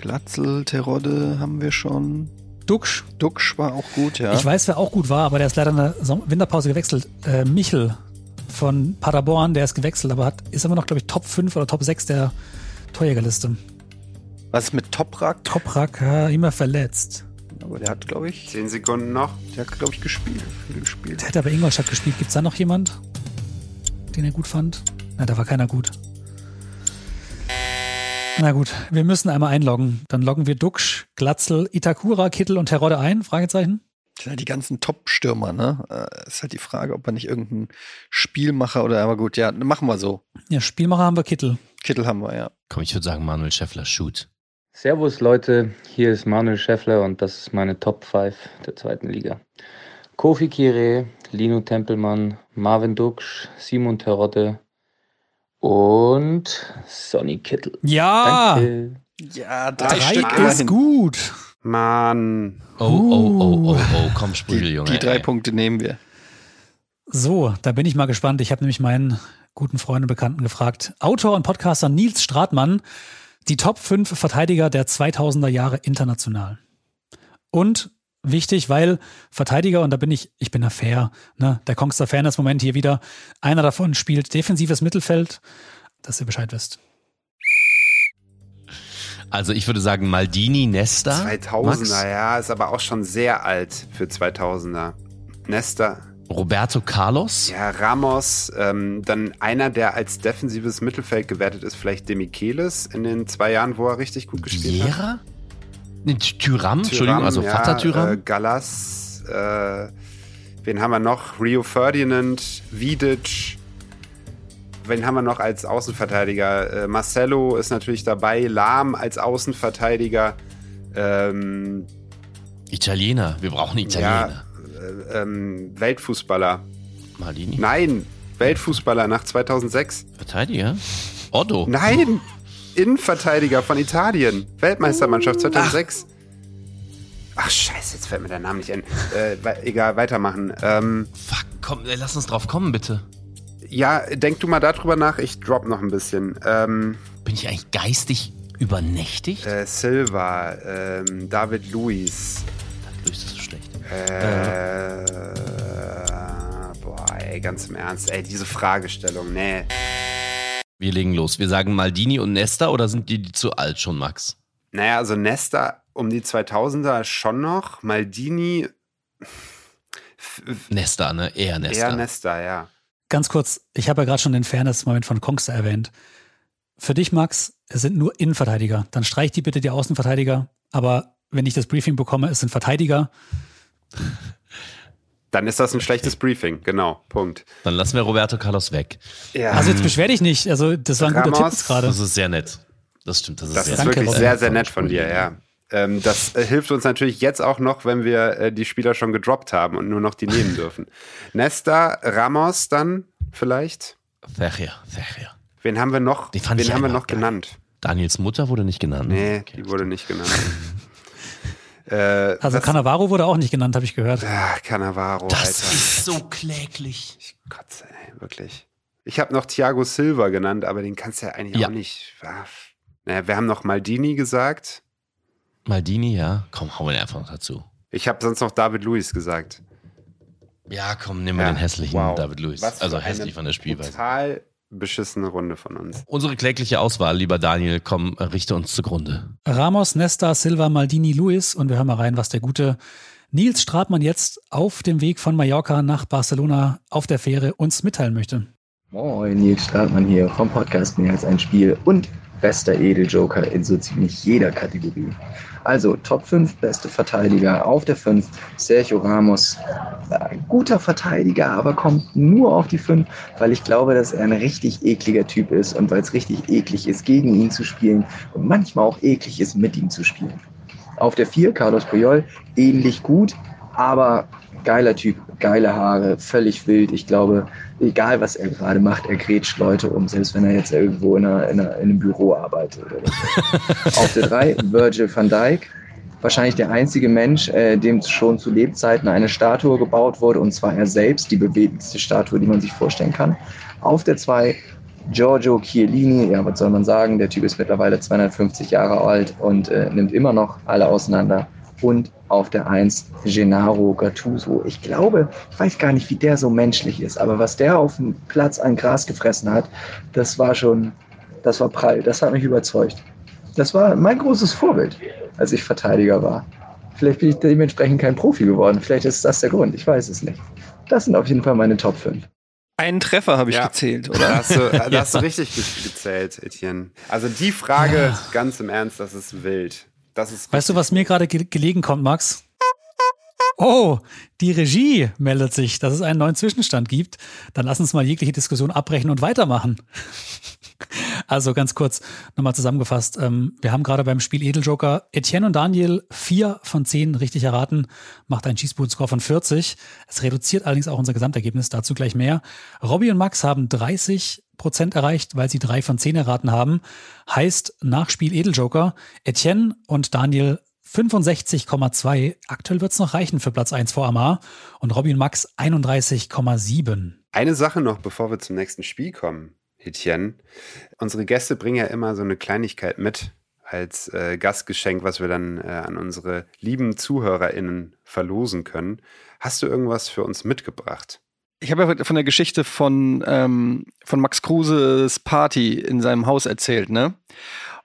Glatzel, Terodde haben wir schon. Duxch? Duxch war auch gut, ja. Ich weiß, wer auch gut war, aber der ist leider in der Winterpause gewechselt. Äh, Michel von Paderborn, der ist gewechselt, aber hat, ist immer noch, glaube ich, Top 5 oder Top 6 der Torjägerliste. Was ist mit Toprak? Toprak, ja, immer verletzt. Aber der hat, glaube ich, Zehn Sekunden noch. der hat, glaube ich, gespielt. Viel gespielt. Der hat aber Ingolstadt gespielt. Gibt's da noch jemand, den er gut fand? Na, da war keiner gut. Na gut, wir müssen einmal einloggen. Dann loggen wir Duxch, Glatzel, Itakura, Kittel und Terodde ein? Fragezeichen. Das sind halt die ganzen Top-Stürmer, ne? Äh, ist halt die Frage, ob man nicht irgendeinen Spielmacher oder, aber gut, ja, machen wir so. Ja, Spielmacher haben wir Kittel. Kittel haben wir, ja. Komm, ich würde sagen Manuel Schäffler, shoot. Servus Leute, hier ist Manuel Schäffler und das ist meine Top 5 der zweiten Liga. Kofi Kire, Lino Tempelmann, Marvin Duksch, Simon Terodde und Sonny Kittel. Ja, Danke. Ja, drei Stück ist immerhin. gut. Mann. Oh, oh, oh, oh, oh, komm, Sprügel, Die, Junge. die drei ey. Punkte nehmen wir. So, da bin ich mal gespannt. Ich habe nämlich meinen guten Freund und Bekannten gefragt. Autor und Podcaster Nils Stratmann, die Top 5 Verteidiger der 2000er Jahre international. Und wichtig, weil Verteidiger, und da bin ich, ich bin da fair, ne, der Kongster Fairness Moment hier wieder, einer davon spielt defensives Mittelfeld, dass ihr Bescheid wisst. Also ich würde sagen Maldini, Nesta. 2000er, Max? ja, ist aber auch schon sehr alt für 2000er. Nesta, Roberto Carlos? Ja, Ramos, ähm, dann einer, der als defensives Mittelfeld gewertet ist, vielleicht Demichelis in den zwei Jahren, wo er richtig gut gespielt hat. Viera? Nee, Tyram, Entschuldigung, also ja, Vater Tyram. Äh, Gallas, äh, wen haben wir noch? Rio Ferdinand, Vidic. Wen haben wir noch als Außenverteidiger? Äh, Marcelo ist natürlich dabei, Lahm als Außenverteidiger. Ähm, Italiener, wir brauchen Italiener. ja, ähm, Weltfußballer. Maldini? Nein, Weltfußballer nach 2006. Verteidiger? Otto? Nein, Innenverteidiger von Italien. Weltmeistermannschaft 2006. Ach scheiße, jetzt fällt mir der Name nicht ein. Äh, we- egal, weitermachen. Ähm, Fuck, komm, ey, lass uns drauf kommen, bitte. ja, denk du mal darüber nach. Ich drop noch ein bisschen. Ähm, Bin ich eigentlich geistig übernächtigt? äh, Silva, ähm, David Luiz. Luis, das ist so schlecht. Äh, boah, ey, ganz im Ernst. Ey, diese Fragestellung, nee. Wir legen los. Wir sagen Maldini und Nesta oder sind die, die zu alt schon, Max? Naja, also Nesta um die 2000er schon noch. Maldini Nesta, ne? Eher Nesta. eher Nesta, ja. Ganz kurz, ich habe ja gerade schon den Fairness-Moment von Kongster erwähnt. Für dich, Max, es sind nur Innenverteidiger. Dann streich die bitte die Außenverteidiger. Aber wenn ich das Briefing bekomme, es sind Verteidiger. [laughs] Dann ist das ein schlechtes Briefing, genau, Punkt. Dann lassen wir Roberto Carlos weg. Ja, Also jetzt beschwer dich nicht. Also das war ein guter Ramos, Tipp jetzt gerade. Das ist sehr nett. Das stimmt, das ist das sehr ist Danke, wirklich Robin. sehr, sehr nett von dir, ja. Ähm, das äh, hilft uns natürlich jetzt auch noch, wenn wir äh, die Spieler schon gedroppt haben und nur noch die nehmen [laughs] dürfen. Nesta, Ramos dann vielleicht. Ferrer, Ferrer. Wen haben wir noch? Die fand Wen ich haben wir noch geil. genannt? Daniels Mutter wurde nicht genannt. Nee, Okay. die wurde nicht genannt. [laughs] äh, Also Cannavaro wurde auch nicht genannt, habe ich gehört. Ah, Cannavaro, Das Alter. ist so kläglich. Ich kotze, ey, wirklich. Ich habe noch Thiago Silva genannt, aber den kannst du ja eigentlich Ja. auch nicht. Naja, wir haben noch Maldini gesagt. Maldini, ja. Komm, hauen wir den einfach noch dazu. Ich habe sonst noch David Luiz gesagt. Ja, komm, nehmen wir Ja, den hässlichen wow. David Luiz. Also hässlich von der Spielweise. Total beschissene Runde von uns. Unsere klägliche Auswahl, lieber Daniel, komm, richte uns zugrunde. Ramos, Nesta, Silva, Maldini, Luis. Und wir hören mal rein, was der gute Nils Stratmann jetzt auf dem Weg von Mallorca nach Barcelona auf der Fähre uns mitteilen möchte. Moin, Nils Stratmann hier vom Podcast Mehr als ein Spiel und bester Edeljoker in so ziemlich jeder Kategorie. Also Top 5 beste Verteidiger auf der 5, Sergio Ramos. Ein guter Verteidiger, aber kommt nur auf die 5, weil ich glaube, dass er ein richtig ekliger Typ ist und weil es richtig eklig ist, gegen ihn zu spielen und manchmal auch eklig ist, mit ihm zu spielen. Auf der 4 Carlos Puyol, ähnlich gut, aber geiler Typ, geile Haare, völlig wild. Ich glaube, egal was er gerade macht, er grätscht Leute um, selbst wenn er jetzt irgendwo in, einer, in, einer, in einem Büro arbeitet. Oder so. [laughs] Auf der 3 Virgil van Dijk. Wahrscheinlich der einzige Mensch, äh, dem schon zu Lebzeiten eine Statue gebaut wurde, und zwar er selbst, die beweglichste Statue, die man sich vorstellen kann. Auf der 2 Giorgio Chiellini, ja, was soll man sagen, der Typ ist mittlerweile 250 Jahre alt und äh, nimmt immer noch alle auseinander. Und auf der 1 Gennaro Gattuso. Ich glaube, ich weiß gar nicht, wie der so menschlich ist, aber was der auf dem Platz an Gras gefressen hat, das war schon, das war prall, das hat mich überzeugt. Das war mein großes Vorbild, als ich Verteidiger war. Vielleicht bin ich dementsprechend kein Profi geworden, vielleicht ist das der Grund, ich weiß es nicht. Das sind auf jeden Fall meine Top 5. Einen Treffer habe ich Ja. gezählt, Da oder? hast du, da [laughs] hast du richtig ge gezählt, Etienne. Also die Frage, ganz im Ernst, das ist wild. Das ist Weißt du, was mir gerade ge gelegen kommt, Max? Oh, die Regie meldet sich, dass es einen neuen Zwischenstand gibt. Dann lass uns mal jegliche Diskussion abbrechen und weitermachen. [laughs] Also ganz kurz nochmal zusammengefasst. Ähm, wir haben gerade beim Spiel Edeljoker Etienne und Daniel vier von zehn richtig erraten, macht einen Schießbuden-Score von 40. Es reduziert allerdings auch unser Gesamtergebnis, dazu gleich mehr. Robby und Max haben 30 Prozent erreicht, weil sie drei von zehn erraten haben. Heißt, nach Spiel Edeljoker, Etienne und Daniel 65,2. Aktuell wird es noch reichen für Platz 1 vor Amar. Und Robby und Max 31,7. Eine Sache noch, bevor wir zum nächsten Spiel kommen, Etienne. Unsere Gäste bringen ja immer so eine Kleinigkeit mit als äh, Gastgeschenk, was wir dann äh, an unsere lieben ZuhörerInnen verlosen können. Hast du irgendwas für uns mitgebracht? Ich habe ja von der Geschichte von, ähm, von Max Kruses Party in seinem Haus erzählt, ne?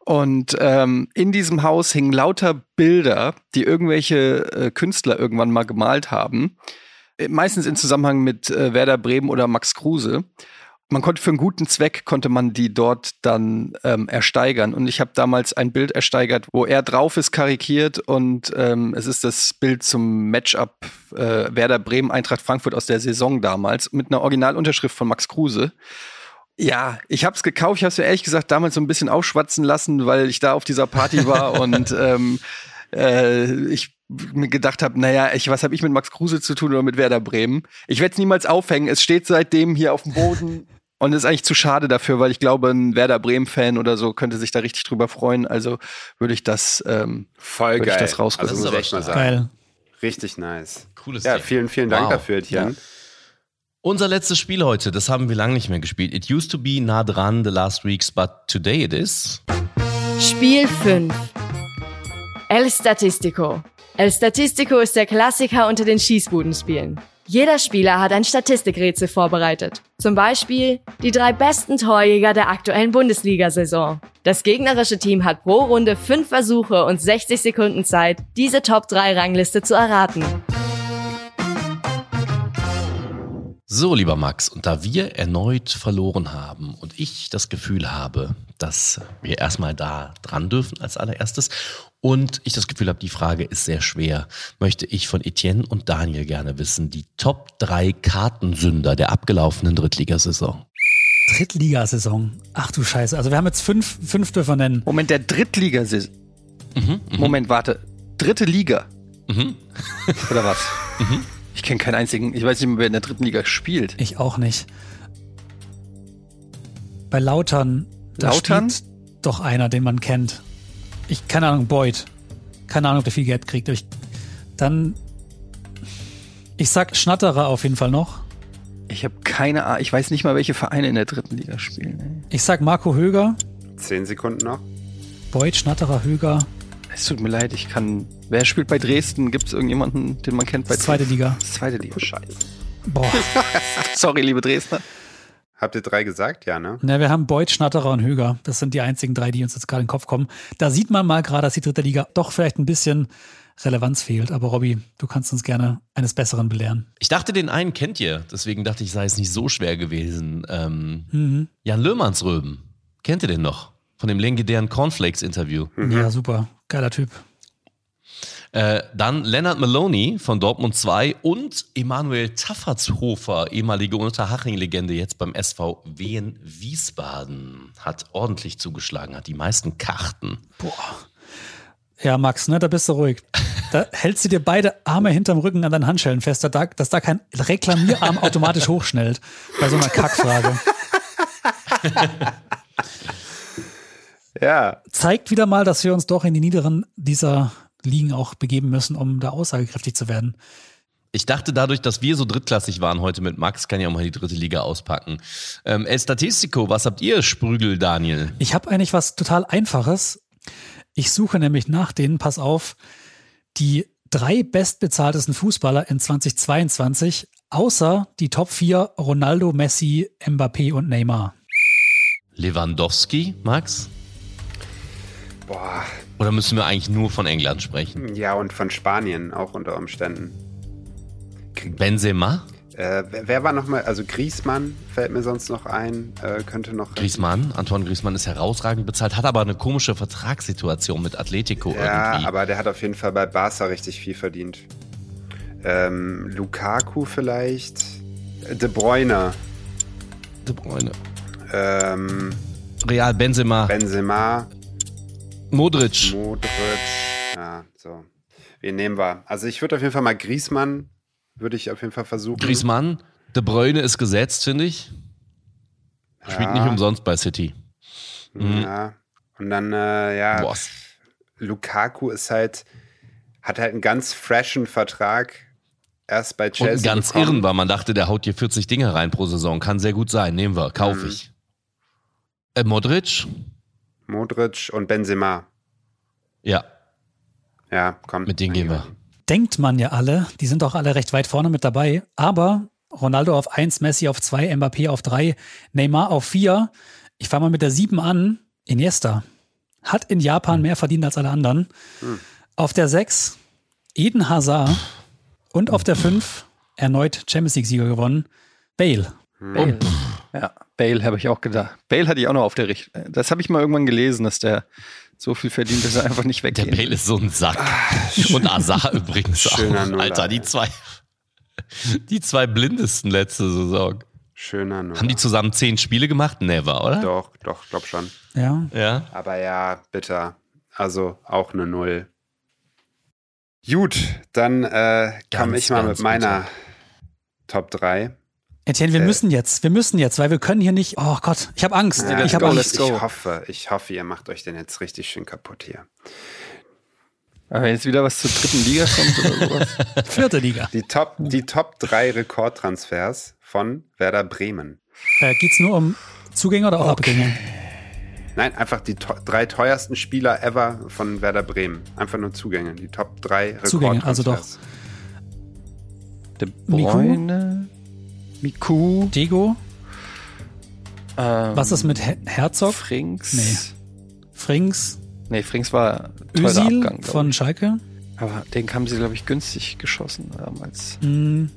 Und ähm, in diesem Haus hingen lauter Bilder, die irgendwelche äh, Künstler irgendwann mal gemalt haben. Äh, Meistens in Zusammenhang mit äh, Werder Bremen oder Max Kruse. Man konnte für einen guten Zweck konnte man die dort dann ähm, ersteigern. Und ich habe damals ein Bild ersteigert, wo er drauf ist, karikiert und ähm, es ist das Bild zum Matchup äh, Werder Bremen Eintracht Frankfurt aus der Saison damals mit einer Originalunterschrift von Max Kruse. Ja, ich habe es gekauft. Ich habe es mir ehrlich gesagt damals so ein bisschen aufschwatzen lassen, weil ich da auf dieser Party war [laughs] und ähm, äh, ich mir gedacht habe, naja, ich, was habe ich mit Max Kruse zu tun oder mit Werder Bremen? Ich werde es niemals aufhängen. Es steht seitdem hier auf dem Boden [laughs] und ist eigentlich zu schade dafür, weil ich glaube, ein Werder Bremen-Fan oder so könnte sich da richtig drüber freuen. Also würde ich das, ähm, Voll würde geil. ich das rausrücken. Also echt mal sagen. Geil. Richtig nice. Cooles Ja, Ding. vielen, vielen Dank Wow. dafür, Etienne. Unser letztes Spiel heute, das haben wir lange nicht mehr gespielt. It used to be nah dran the last weeks, but today it is. Spiel 5. El Statistico. El Statistico ist der Klassiker unter den Schießbudenspielen. Jeder Spieler hat ein Statistikrätsel vorbereitet. Zum Beispiel die drei besten Torjäger der aktuellen Bundesliga-Saison. Das gegnerische Team hat pro Runde fünf Versuche und 60 Sekunden Zeit, diese Top-3-Rangliste zu erraten. So, lieber Max, und da wir erneut verloren haben und ich das Gefühl habe, dass wir erstmal da dran dürfen als allererstes und ich das Gefühl habe, die Frage ist sehr schwer, möchte ich von Etienne und Daniel gerne wissen, die Top 3 Kartensünder der abgelaufenen Drittligasaison. Drittligasaison. Ach du Scheiße. Also wir haben jetzt fünf, fünf dürfen nennen. Moment, der Drittligasaison. Moment, warte. Dritte Liga. Mhm. Oder was? Ich kenne keinen einzigen, ich weiß nicht mehr, wer in der dritten Liga spielt. Ich auch nicht. Bei Lautern, da Lautern? spielt doch einer, den man kennt. Ich, keine Ahnung, Boyd. Keine Ahnung, ob der viel Geld kriegt. Ich, dann, ich sag Schnatterer auf jeden Fall noch. Ich habe keine Ahnung, ich weiß nicht mal, welche Vereine in der dritten Liga spielen. ey. Ich sag Marco Höger. Zehn Sekunden noch. Boyd, Schnatterer, Höger. Es tut mir leid, ich kann. Wer spielt bei Dresden? Gibt es irgendjemanden, den man kennt bei Zweite Liga. Zweite Liga. Scheiße. Boah. [laughs] Sorry, liebe Dresdner. Habt ihr drei gesagt? Ja, ne? Na, wir haben Boyd, Schnatterer und Höger. Das sind die einzigen drei, die uns jetzt gerade in den Kopf kommen. Da sieht man mal gerade, dass die dritte Liga doch vielleicht ein bisschen Relevanz fehlt. Aber Robby, du kannst uns gerne eines Besseren belehren. Ich dachte, den einen kennt ihr, deswegen dachte ich, sei es nicht so schwer gewesen. Ähm, Mhm. Jan Löhmannsröben, kennt ihr den noch? Von dem legendären Cornflakes-Interview. Ja, super. Geiler Typ. Äh, dann Leonard Maloney von Dortmund 2 und Emanuel Taffertshofer, ehemalige Unterhaching-Legende, jetzt beim SV Wien Wiesbaden. Hat ordentlich zugeschlagen, hat die meisten Karten. Boah. Ja, Max, ne, da bist du ruhig. Da [laughs] hältst du dir beide Arme hinterm Rücken an deinen Handschellen fest, dass da, dass da kein Reklamierarm [laughs] automatisch hochschnellt bei so einer Kackfrage. [laughs] Ja. Zeigt wieder mal, dass wir uns doch in die niederen dieser Ligen auch begeben müssen, um da aussagekräftig zu werden. Ich dachte, dadurch, dass wir so drittklassig waren heute mit Max, kann ich auch mal die dritte Liga auspacken. Ähm, El Statistico, was habt ihr, Sprügel, Daniel? Ich habe eigentlich was total Einfaches. Ich suche nämlich nach denen, pass auf, die drei bestbezahltesten Fußballer in 2022, außer die Top 4 Ronaldo, Messi, Mbappé und Neymar. Lewandowski, Max? Boah. Oder müssen wir eigentlich nur von England sprechen? Ja, und von Spanien auch unter Umständen. Benzema? Äh, wer, wer war nochmal? Also Griesmann fällt mir sonst noch ein. Äh, könnte noch. Griezmann, Antoine Griezmann ist herausragend bezahlt, hat aber eine komische Vertragssituation mit Atletico Ja, irgendwie. aber der hat auf jeden Fall bei Barca richtig viel verdient. Ähm, Lukaku vielleicht. De Bruyne. De Bruyne. Ähm, Real Benzema. Benzema. Modric. Modric. Ja, so. Wen nehmen wir? Also ich würde auf jeden Fall mal Griesmann, würde ich auf jeden Fall versuchen. Griezmann. De Bruyne ist gesetzt, finde ich. Spielt Ja. nicht umsonst bei City. Mhm. Ja. Und dann, äh, ja, Boah. Lukaku ist halt, hat halt einen ganz freshen Vertrag. Erst bei Und Chelsea. ganz bekommen. irren, weil man dachte, der haut hier 40 Dinge rein pro Saison. Kann sehr gut sein. Nehmen wir, kaufe Mhm. ich. Äh, Modric? Modric und Benzema. Ja, Ja, komm. mit denen gehen wir. Denkt man ja alle, die sind auch alle recht weit vorne mit dabei, aber Ronaldo auf 1, Messi auf 2, Mbappé auf 3, Neymar auf 4. Ich fange mal mit der 7 an. Iniesta hat in Japan mehr verdient als alle anderen. Auf der 6 Eden Hazard und auf der 5 erneut Champions League-Sieger gewonnen. Bale. Bale. Ja, Bale habe ich auch gedacht. Bale hatte ich auch noch auf der Richt. Das habe ich mal irgendwann gelesen, dass der so viel verdient, dass er einfach nicht Der weggeht. Bale ist so ein Sack. Und Azar übrigens auch. Schöner Nuller, Alter, die zwei, die zwei blindesten letzte Saison. Schöner Nuller. Haben die zusammen zehn Spiele gemacht? Never, oder? Doch, doch, glaub schon. Ja. Ja. Aber ja, bitter. Also auch eine Null. Gut, dann äh, komme Ganz, ich mal mit meiner Top 3. Etienne, wir Äh. müssen jetzt, wir müssen jetzt, weil wir können hier nicht. Oh Gott, ich habe Angst. Ja, ich habe go, Angst. let's go. Ich hoffe, ich hoffe, ihr macht euch den jetzt richtig schön kaputt hier. Aber wenn jetzt wieder was zur dritten Liga kommt oder sowas. [laughs] Vierte Liga. Die Top, die Top 3 Rekordtransfers von Werder Bremen. Äh, geht's nur um Zugänge oder auch Abgänge? Nein, einfach die to drei teuersten Spieler ever von Werder Bremen. Einfach nur Zugänge. Die Top 3 Zugänge, also doch. Rekordtransfers. De Bruyne, Miku, Dego? ähm, Was ist mit Her Herzog? Frings? Nee. Frings? Nee, Frings war teurer Özil Abgang. von ich. Schalke? Aber den haben sie, glaube ich, günstig geschossen damals. Hm,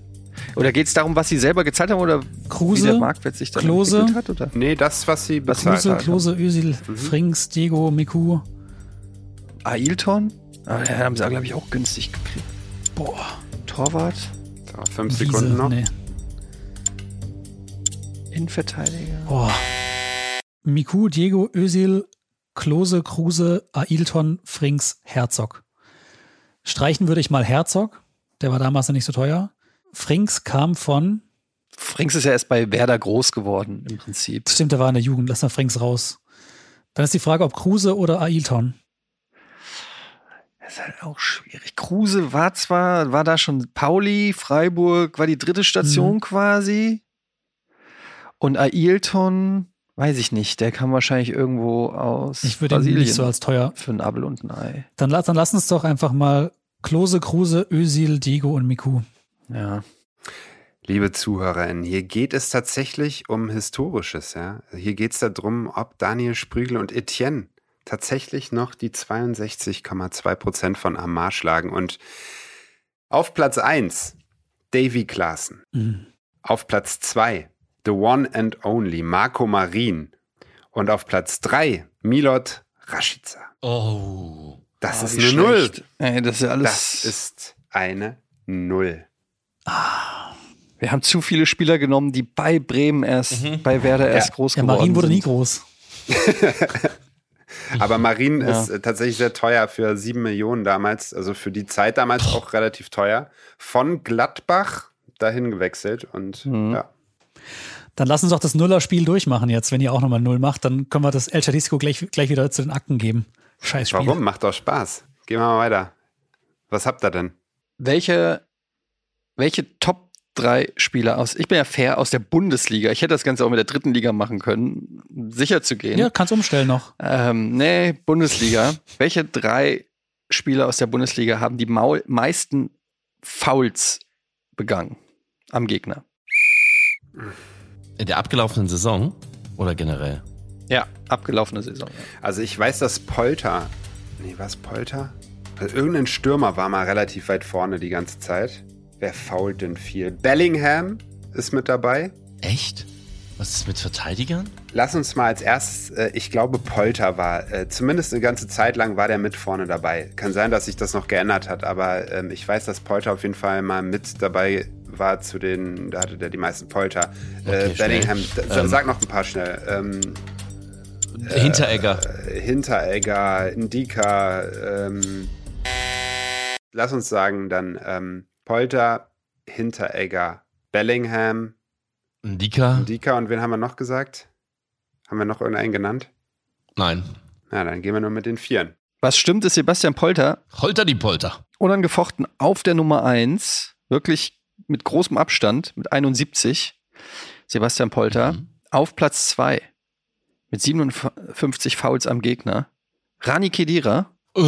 Oder geht es darum, was sie selber gezahlt haben oder wie der Kruse? Marktwert sich dann Klose? entwickelt hat? Oder? Nee, das, was sie bezahlt Kruse, hat. Klose, Özil, Mhm. Frings, Dego, Miku. Ailton? Ah, den haben sie, glaube ich, auch günstig gekriegt. Boah, Torwart, So, fünf Wiese. Sekunden noch. Nee. Innenverteidiger. Boah. Miku, Diego, Özil, Klose, Kruse, Ailton, Frings, Herzog. Streichen würde ich mal Herzog. Der war damals noch nicht so teuer. Frings kam von, Frings ist ja erst bei Werder groß geworden, im Prinzip. stimmt, der war in der Jugend, lass mal Frings raus. Dann ist die Frage, ob Kruse oder Ailton. Das ist halt auch schwierig. Kruse war zwar, war da schon Pauli, Freiburg, war die dritte Station Mhm. quasi. Und Ailton, weiß ich nicht, der kam wahrscheinlich irgendwo aus Ich würde ihn Brasilien nicht so als teuer. für ein Abel und ein Ei. Dann, dann lass uns doch einfach mal Klose, Kruse, Özil, Diego und Miku. Ja. Liebe ZuhörerInnen, hier geht es tatsächlich um Historisches, ja. Hier geht es darum, ob Daniel Sprügel und Etienne tatsächlich noch die 62,2 Prozent von Amar schlagen. Und auf Platz 1 Davy Klaassen. Mhm. Auf Platz 2 The One and Only Marco Marin. Und auf Platz 3 Milot Rashica. Oh. Das Ah, ist eine Null. Ey, das ist ja alles. Das ist eine Null. wir haben zu viele Spieler genommen, die bei Bremen erst, bei Werder erst groß Ja, geworden Marin wurde sind. nie groß. [laughs] Aber Marin Ja. ist äh, tatsächlich sehr teuer für 7 Millionen damals, also für die Zeit damals auch relativ teuer. Von Gladbach dahin gewechselt und Mhm. ja. Dann lass uns doch das Nuller-Spiel durchmachen jetzt. Wenn ihr auch nochmal Null macht, dann können wir das El Chadisco gleich, gleich wieder zu den Akten geben. Scheiß Spiel. Warum? Macht doch Spaß. Gehen wir mal weiter. Was habt ihr denn? Welche, welche Top 3 Spieler aus, ich bin ja fair, aus der Bundesliga, ich hätte das Ganze auch mit der dritten Liga machen können, um sicher zu gehen. Ja, kannst umstellen noch. Ähm, nee, Bundesliga. [laughs] Welche drei Spieler aus der Bundesliga haben die Maul meisten Fouls begangen am Gegner? In der abgelaufenen Saison oder generell? Ja, abgelaufene Saison. Also ich weiß, dass Polter, nee, was Polter? Also irgendein Stürmer war mal relativ weit vorne die ganze Zeit. Wer fault denn viel? Bellingham ist mit dabei. Echt? Was ist mit Verteidigern? Lass uns mal als erstes, äh, ich glaube, Polter war, äh, zumindest eine ganze Zeit lang war der mit vorne dabei. Kann sein, dass sich das noch geändert hat, aber ähm, ich weiß, dass Polter auf jeden Fall mal mit dabei war zu den, da hatte der die meisten Polter. Okay, äh, Bellingham, Ähm. sag noch ein paar schnell. Ähm, Hinteregger. äh, Hinteregger, Ndika, ähm, lass uns sagen dann ähm, Polter, Hinteregger, Bellingham, Ndika? Ndika und wen haben wir noch gesagt? Haben wir noch irgendeinen genannt? Nein. Na, dann gehen wir nur mit den Vieren. Was stimmt, ist Sebastian Polter Holter die Polter. unangefochten auf der Nummer 1, wirklich mit großem Abstand, mit 71. Sebastian Polter Mhm. auf Platz 2 mit 57 Fouls am Gegner. Rani Kedira Äh.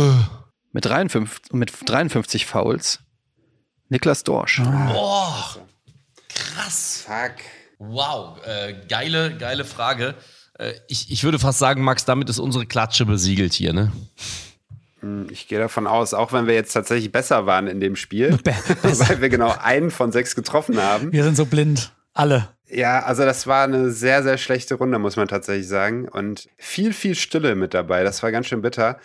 mit 53, mit 53 Fouls. Niklas Dorsch. Boah. Krass. Fuck. Wow. Äh, geile, geile Frage. Äh, ich, ich würde fast sagen, Max, damit ist unsere Klatsche besiegelt hier, ne? Hm, Ich gehe davon aus, auch wenn wir jetzt tatsächlich besser waren in dem Spiel, [laughs] weil wir genau einen von sechs getroffen haben. Wir sind so blind. Alle. Ja, also das war eine sehr, sehr schlechte Runde, muss man tatsächlich sagen. Und viel, viel Stille mit dabei. Das war ganz schön bitter.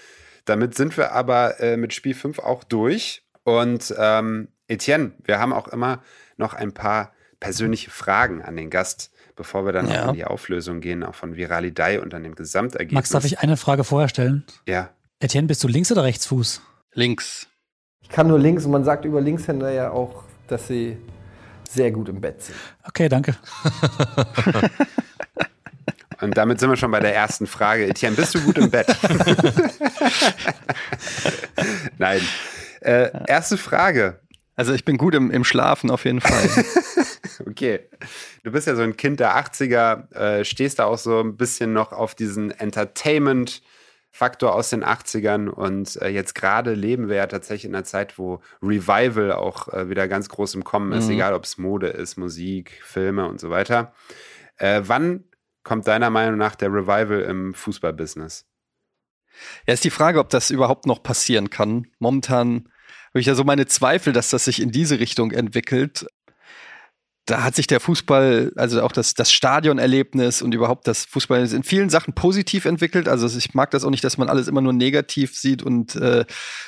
Damit sind wir aber äh, mit Spiel 5 auch durch. Und ähm, Etienne, wir haben auch immer noch ein paar persönliche Fragen an den Gast, bevor wir dann Ja. auch in die Auflösung gehen, auch von Viralidei und dann dem Gesamtergebnis. Max, darf ich eine Frage vorher stellen? Ja. Etienne, bist du Links- oder Rechtsfuß? Links. Ich kann nur links und man sagt über Linkshänder ja auch, dass sie sehr gut im Bett sind. Okay, danke. [laughs] Und damit sind wir schon bei der ersten Frage. Etienne, bist du gut im Bett? [laughs] Nein. Äh, erste Frage. Also ich bin gut im, im Schlafen auf jeden Fall. [laughs] Okay. Du bist ja so ein Kind der 80er, äh, stehst da auch so ein bisschen noch auf diesen Entertainment-Faktor aus den 80ern und äh, jetzt gerade leben wir ja tatsächlich in einer Zeit, wo Revival auch äh, wieder ganz groß im Kommen ist, Mhm. egal ob es Mode ist, Musik, Filme und so weiter. Äh, wann kommt deiner Meinung nach der Revival im Fußballbusiness? Ja, ist die Frage, ob das überhaupt noch passieren kann. Momentan habe ich ja so meine Zweifel, dass das sich in diese Richtung entwickelt. Da hat sich der Fußball, also auch das, das Stadionerlebnis und überhaupt das Fußball in vielen Sachen positiv entwickelt. Also ich mag das auch nicht, dass man alles immer nur negativ sieht und äh,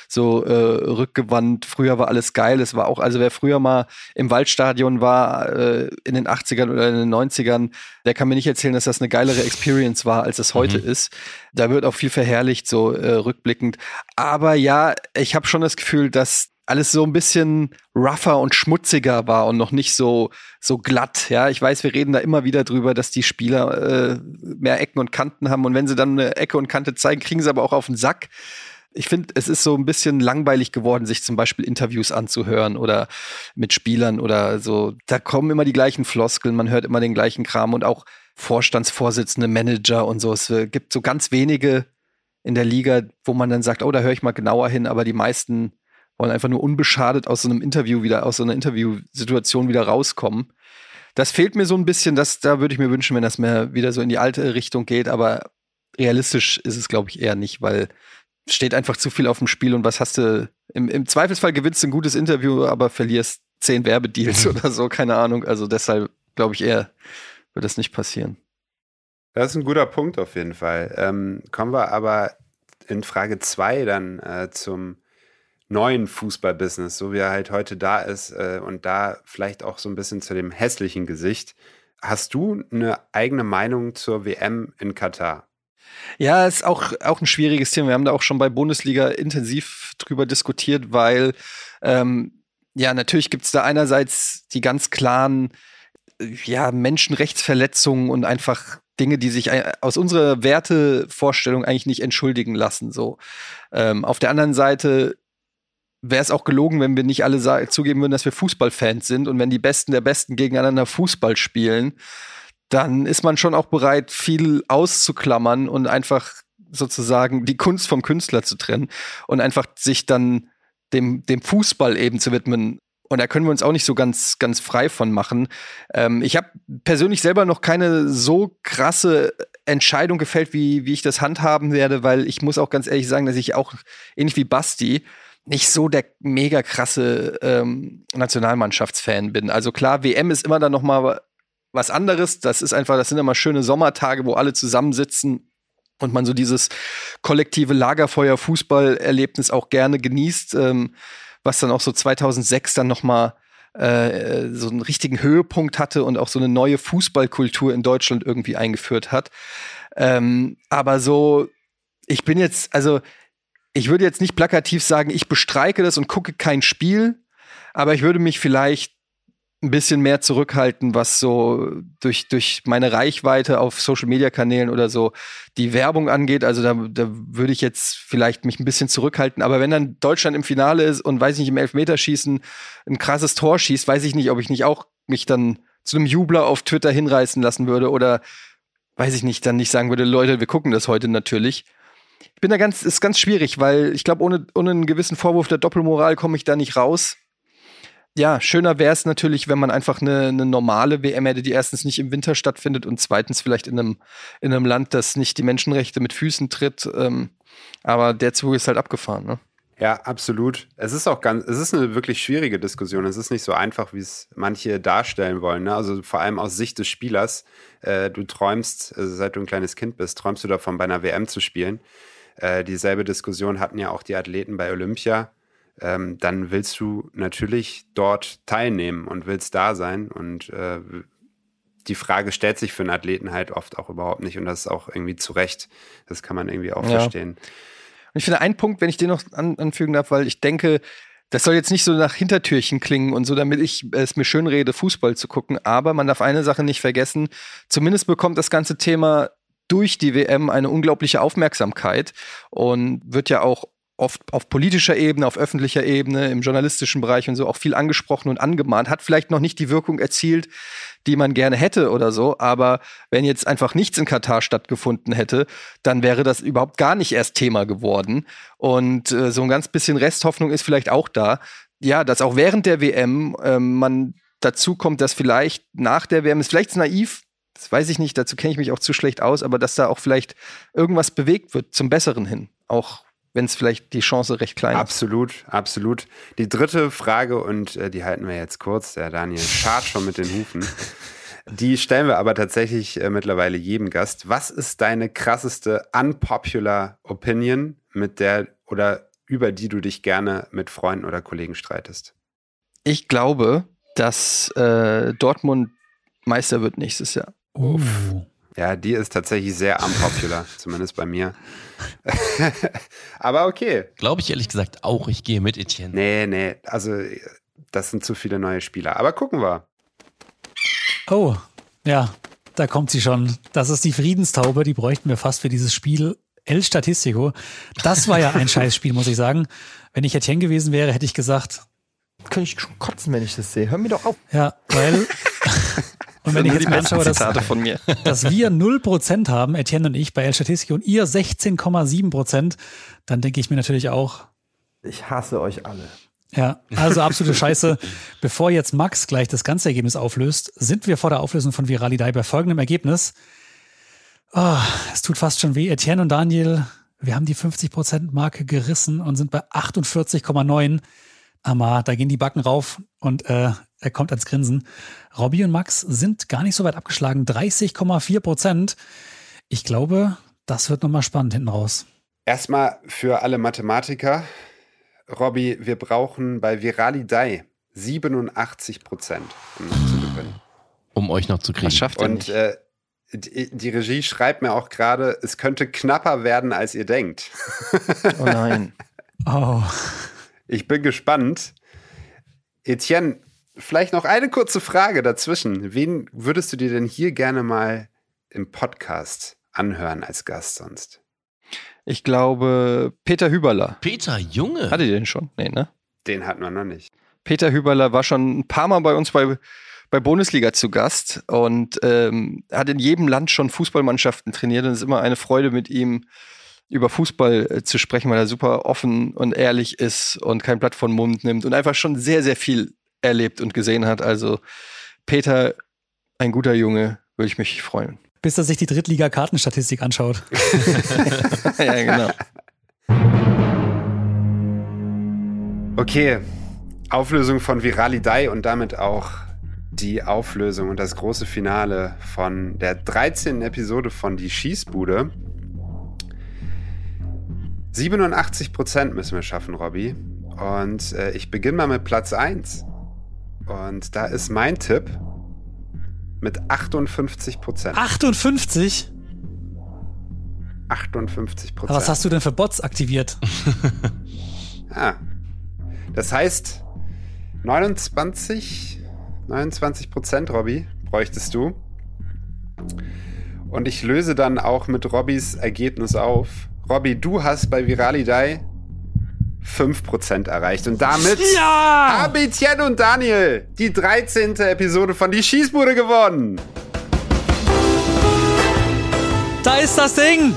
so äh, rückgewandt. Früher war alles geil. Es war auch, also wer früher mal im Waldstadion war, äh, in den 80ern oder in den 90ern, der kann mir nicht erzählen, dass das eine geilere Experience war, als es heute ist. Da wird auch viel verherrlicht, so äh, rückblickend. Aber ja, ich habe schon das Gefühl, dass alles so ein bisschen rougher und schmutziger war und noch nicht so so glatt. Ja, ich weiß, wir reden da immer wieder drüber, dass die Spieler äh, mehr Ecken und Kanten haben und wenn sie dann eine Ecke und Kante zeigen, kriegen sie aber auch auf den Sack. Ich finde, es ist so ein bisschen langweilig geworden, sich zum Beispiel Interviews anzuhören oder mit Spielern oder so. Da kommen immer die gleichen Floskeln, man hört immer den gleichen Kram und auch Vorstandsvorsitzende, Manager und so. Es gibt so ganz wenige in der Liga, wo man dann sagt, oh, da höre ich mal genauer hin, aber die meisten wollen einfach nur unbeschadet aus so einem Interview wieder, aus so einer Interviewsituation wieder rauskommen. Das fehlt mir so ein bisschen, das, da würde ich mir wünschen, wenn das mehr wieder so in die alte Richtung geht, aber realistisch ist es, glaube ich, eher nicht, weil steht einfach zu viel auf dem Spiel und was hast du, im, im Zweifelsfall gewinnst du ein gutes Interview, aber verlierst zehn Werbedeals oder so, keine Ahnung. Also deshalb glaube ich eher, wird das nicht passieren. Das ist ein guter Punkt auf jeden Fall. Ähm, kommen wir aber in Frage zwei dann äh, zum neuen Fußballbusiness, so wie er halt heute da ist äh, und da vielleicht auch so ein bisschen zu dem hässlichen Gesicht. Hast du eine eigene Meinung zur WM in Katar? Ja, ist auch, auch ein schwieriges Thema. Wir haben da auch schon bei Bundesliga intensiv drüber diskutiert, weil ähm, ja, natürlich gibt's da einerseits die ganz klaren äh, ja, Menschenrechtsverletzungen und einfach Dinge, die sich ei- aus unserer Wertevorstellung eigentlich nicht entschuldigen lassen. So. Ähm, auf der anderen Seite wäre es auch gelogen, wenn wir nicht alle zugeben würden, dass wir Fußballfans sind und wenn die Besten der Besten gegeneinander Fußball spielen, dann ist man schon auch bereit, viel auszuklammern und einfach sozusagen die Kunst vom Künstler zu trennen und einfach sich dann dem, dem Fußball eben zu widmen. Und da können wir uns auch nicht so ganz, ganz frei von machen. Ähm, ich habe persönlich selber noch keine so krasse Entscheidung gefällt, wie, wie ich das handhaben werde, weil ich muss auch ganz ehrlich sagen, dass ich auch ähnlich wie Basti nicht so der mega krasse ähm, Nationalmannschaftsfan bin. Also klar, WM ist immer dann noch mal was anderes. Das ist einfach, das sind immer schöne Sommertage, wo alle zusammensitzen und man so dieses kollektive Lagerfeuer-Fußballerlebnis auch gerne genießt, ähm, was dann auch so 2006 dann noch mal äh, so einen richtigen Höhepunkt hatte und auch so eine neue Fußballkultur in Deutschland irgendwie eingeführt hat. Ähm, aber so, ich bin jetzt, also ich würde jetzt nicht plakativ sagen, ich bestreike das und gucke kein Spiel, aber ich würde mich vielleicht ein bisschen mehr zurückhalten, was so durch, durch meine Reichweite auf Social Media Kanälen oder so die Werbung angeht. Also da, da würde ich jetzt vielleicht mich ein bisschen zurückhalten. Aber wenn dann Deutschland im Finale ist und weiß nicht, im Elfmeterschießen ein krasses Tor schießt, weiß ich nicht, ob ich nicht auch mich dann zu einem Jubler auf Twitter hinreißen lassen würde oder weiß ich nicht, dann nicht sagen würde, Leute, wir gucken das heute natürlich. Ich bin da ganz, ist ganz schwierig, weil ich glaube, ohne, ohne einen gewissen Vorwurf der Doppelmoral komme ich da nicht raus ja, schöner wäre es natürlich, wenn man einfach eine, eine normale WM hätte, die erstens nicht im Winter stattfindet und zweitens vielleicht in einem, in einem Land, das nicht die Menschenrechte mit Füßen tritt. Ähm, Aber der Zug ist halt abgefahren, ne? Ja, absolut. Es ist auch ganz, es ist eine wirklich schwierige Diskussion. Es ist nicht so einfach, wie es manche darstellen wollen. Ne? Also vor allem aus Sicht des Spielers. Äh, du träumst, also seit du ein kleines Kind bist, träumst du davon, bei einer WM zu spielen. Äh, dieselbe Diskussion hatten ja auch die Athleten bei Olympia. Ähm, dann willst du natürlich dort teilnehmen und willst da sein. Und äh, die Frage stellt sich für einen Athleten halt oft auch überhaupt nicht. Und das ist auch irgendwie zu Recht. Das kann man irgendwie auch Ja. verstehen. Und ich finde einen Punkt, wenn ich den noch an, anfügen darf, weil ich denke, das soll jetzt nicht so nach Hintertürchen klingen und so, damit ich es mir schön rede, Fußball zu gucken. Aber man darf eine Sache nicht vergessen. Zumindest bekommt das ganze Thema durch die WM eine unglaubliche Aufmerksamkeit und wird ja auch oft auf politischer Ebene, auf öffentlicher Ebene, im journalistischen Bereich und so auch viel angesprochen und angemahnt. Hat vielleicht noch nicht die Wirkung erzielt, die man gerne hätte oder so. Aber wenn jetzt einfach nichts in Katar stattgefunden hätte, dann wäre das überhaupt gar nicht erst Thema geworden. Und äh, so ein ganz bisschen Resthoffnung ist vielleicht auch da. Ja, dass auch während der WM ähm, man dazu kommt, dass vielleicht nach der WM, ist vielleicht naiv, das weiß ich nicht, dazu kenne ich mich auch zu schlecht aus, aber dass da auch vielleicht irgendwas bewegt wird zum Besseren hin. Auch wenn es vielleicht die Chance recht klein ist. Absolut, absolut. Die dritte Frage, und äh, die halten wir jetzt kurz, der Daniel [laughs] schart schon mit den Hufen. Die stellen wir aber tatsächlich äh, mittlerweile jedem Gast. Was ist deine krasseste unpopular Opinion, mit der oder über die du dich gerne mit Freunden oder Kollegen streitest? Ich glaube, dass äh, Dortmund Meister wird nächstes Jahr. Uh. Ja, die ist tatsächlich sehr unpopular, [laughs] zumindest bei mir. [laughs] aber okay. Glaube ich ehrlich gesagt auch. Ich gehe mit Etienne. Nee, nee, also das sind zu viele neue Spieler. Aber gucken wir. Oh, ja, da kommt sie schon. Das ist die Friedenstaube, die bräuchten wir fast für dieses Spiel. El Statistico. Das war ja ein [laughs] Scheißspiel, muss ich sagen. Wenn ich Etienne gewesen wäre, hätte ich gesagt, Könnte ich schon kotzen, wenn ich das sehe. Hör mir doch auf. ja, weil. Und wenn ich jetzt mir anschaue, dass, Zitate von mir. [laughs] dass wir 0% haben, Etienne und ich, bei El Statistico und ihr 16,7%, dann denke ich mir natürlich auch, Ich hasse euch alle. Ja, also absolute Scheiße. [laughs] Bevor jetzt Max gleich das ganze Ergebnis auflöst, sind wir vor der Auflösung von Viralidei bei folgendem Ergebnis. Oh, es tut fast schon weh. Etienne und Daniel, wir haben die 50%-Marke gerissen und sind bei 48,9. Amar, da gehen die Backen rauf und äh, er kommt ans Grinsen. Robby und Max sind gar nicht so weit abgeschlagen. 30,4 Prozent. Ich glaube, das wird nochmal spannend hinten raus. Erstmal für alle Mathematiker. Robby, wir brauchen bei Viralidei 87 Prozent, um noch zu gewinnen. Um euch noch zu kriegen. Das schafft Und nicht. äh, die, die Regie schreibt mir auch gerade, es könnte knapper werden, als ihr denkt. Oh nein. [laughs] Oh, Ich bin gespannt. Etienne, vielleicht noch eine kurze Frage dazwischen. Wen würdest du dir denn hier gerne mal im Podcast anhören als Gast sonst? Ich glaube, Peter Hüberler. Peter Junge. Hattet ihr den schon? Nee, ne? Den hatten wir noch nicht. Peter Hüberler war schon ein paar Mal bei uns bei, bei Bundesliga zu Gast und ähm, hat in jedem Land schon Fußballmannschaften trainiert. Und es ist immer eine Freude, mit ihm über Fußball äh, zu sprechen, weil er super offen und ehrlich ist und kein Blatt von Mund nimmt und einfach schon sehr, sehr viel erlebt und gesehen hat. Also Peter, ein guter Junge, würde ich mich freuen. bis er sich die Drittliga-Kartenstatistik anschaut. [laughs] ja, genau. Okay, Auflösung von Viralidei und damit auch die Auflösung und das große Finale von der 13. Episode von Die Schießbude. 87 Prozent müssen wir schaffen, Robby. Und äh, ich beginne mal mit Platz 1. Und da ist mein Tipp mit 58 Prozent. 58? 58 Prozent. Was hast du denn für Bots aktiviert? [laughs] Ah. Das heißt, 29, 29 Prozent, Robby, bräuchtest du. Und ich löse dann auch mit Robbys Ergebnis auf. Robby, du hast bei Viralidei 5% erreicht. Und damit Ja! haben Etienne und Daniel die 13. Episode von Die Schießbude gewonnen. Da ist das Ding!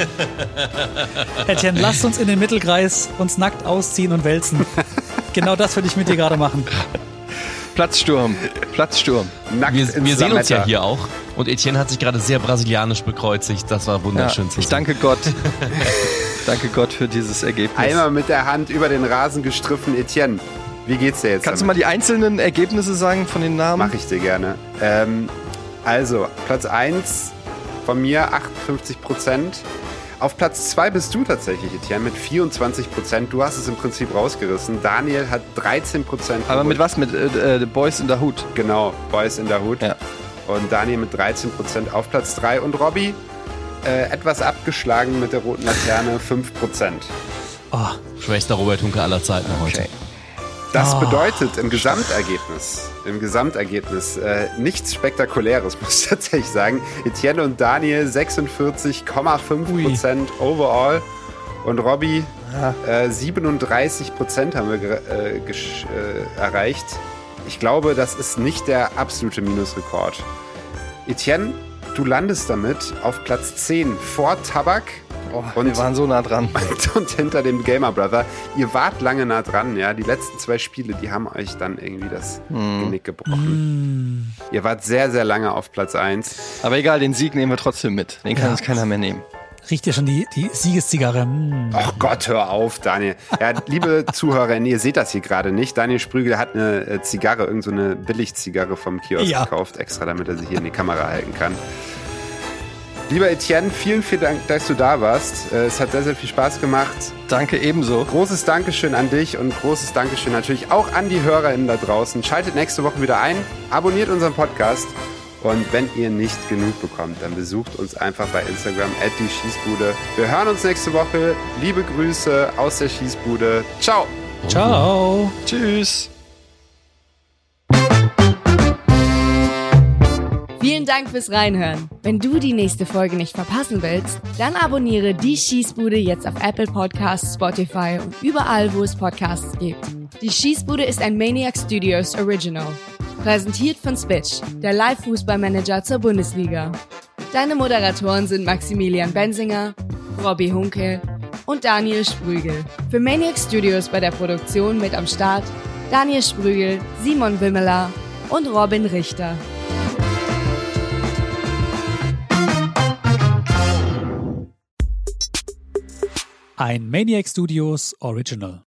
[laughs] Etienne, lasst uns in den Mittelkreis uns nackt ausziehen und wälzen. [laughs] Genau das würde ich mit dir gerade machen. Platzsturm. Platzsturm. Nackt Wir, wir sehen uns ja hier auch. Und Etienne hat sich gerade sehr brasilianisch bekreuzigt. Das war Ja, wunderschön zu ich sehen. danke Gott. [laughs] Danke Gott für dieses Ergebnis. Einmal mit der Hand über den Rasen gestriffen, Etienne. Wie geht's dir jetzt? Kannst du damit? mal die einzelnen Ergebnisse sagen von den Namen? Mach ich dir gerne. Ähm, also, Platz 1 von mir 58 Prozent. Auf Platz 2 bist du tatsächlich, Etienne, mit 24 Prozent. Du hast es im Prinzip rausgerissen. Daniel hat 13 Prozent. Aber mit was? Mit äh, äh, Boys in the Hood. Genau, Boys in der Hut. Ja. Und Daniel mit 13 Prozent auf Platz 3. Und Robby äh, etwas abgeschlagen mit der roten Laterne, 5 Prozent. Oh, Schwächster Robert Hunke aller Zeiten heute. Okay. Das Ah. bedeutet im Gesamtergebnis, im Gesamtergebnis äh, nichts Spektakuläres, [laughs] muss ich tatsächlich sagen. Etienne und Daniel 46,5 Prozent overall und Robby äh, 37 Prozent haben wir äh, äh, erreicht. Ich glaube, das ist nicht der absolute Minusrekord. Etienne, du landest damit auf Platz 10 vor Tabak Oh, Und- wir waren so nah dran. und, [laughs] und hinter dem Gamer Brother. Ihr wart lange nah dran, ja. Die letzten zwei Spiele, die haben euch dann irgendwie das Genick gebrochen. Ihr wart sehr, sehr lange auf Platz 1. Aber egal, den Sieg nehmen wir trotzdem mit. Den kann Ja. uns keiner mehr nehmen. Riecht ihr schon die, die Siegeszigarre? Mm. Ach Gott, hör auf, Daniel. Ja, liebe [laughs] Zuhörer, ihr seht das hier gerade nicht. Daniel Sprügel hat eine äh, Zigarre, irgend so eine Billigzigarre vom Kiosk Ja. gekauft, extra damit er sie hier in die Kamera halten kann. Lieber Etienne, vielen, vielen Dank, dass du da warst. Äh, Es hat sehr, sehr viel Spaß gemacht. Danke ebenso. Großes Dankeschön an dich und großes Dankeschön natürlich auch an die HörerInnen da draußen. Schaltet nächste Woche wieder ein, abonniert unseren Podcast und wenn ihr nicht genug bekommt, dann besucht uns einfach bei Instagram at die Schießbude. Wir hören uns nächste Woche. Liebe Grüße aus der Schießbude. Ciao! Ciao. Tschüss. Vielen Dank fürs Reinhören. Wenn du die nächste Folge nicht verpassen willst, dann abonniere die Schießbude jetzt auf Apple Podcasts, Spotify und überall, wo es Podcasts gibt. Die Schießbude ist ein Maniac Studios Original. Präsentiert von Spitch, der Live-Fußballmanager zur Bundesliga. Deine Moderatoren sind Maximilian Bensinger, Robbie Hunke und Daniel Sprügel. Für Maniac Studios bei der Produktion mit am Start Daniel Sprügel, Simon Wimmeler und Robin Richter. Ein Maniac Studios Original.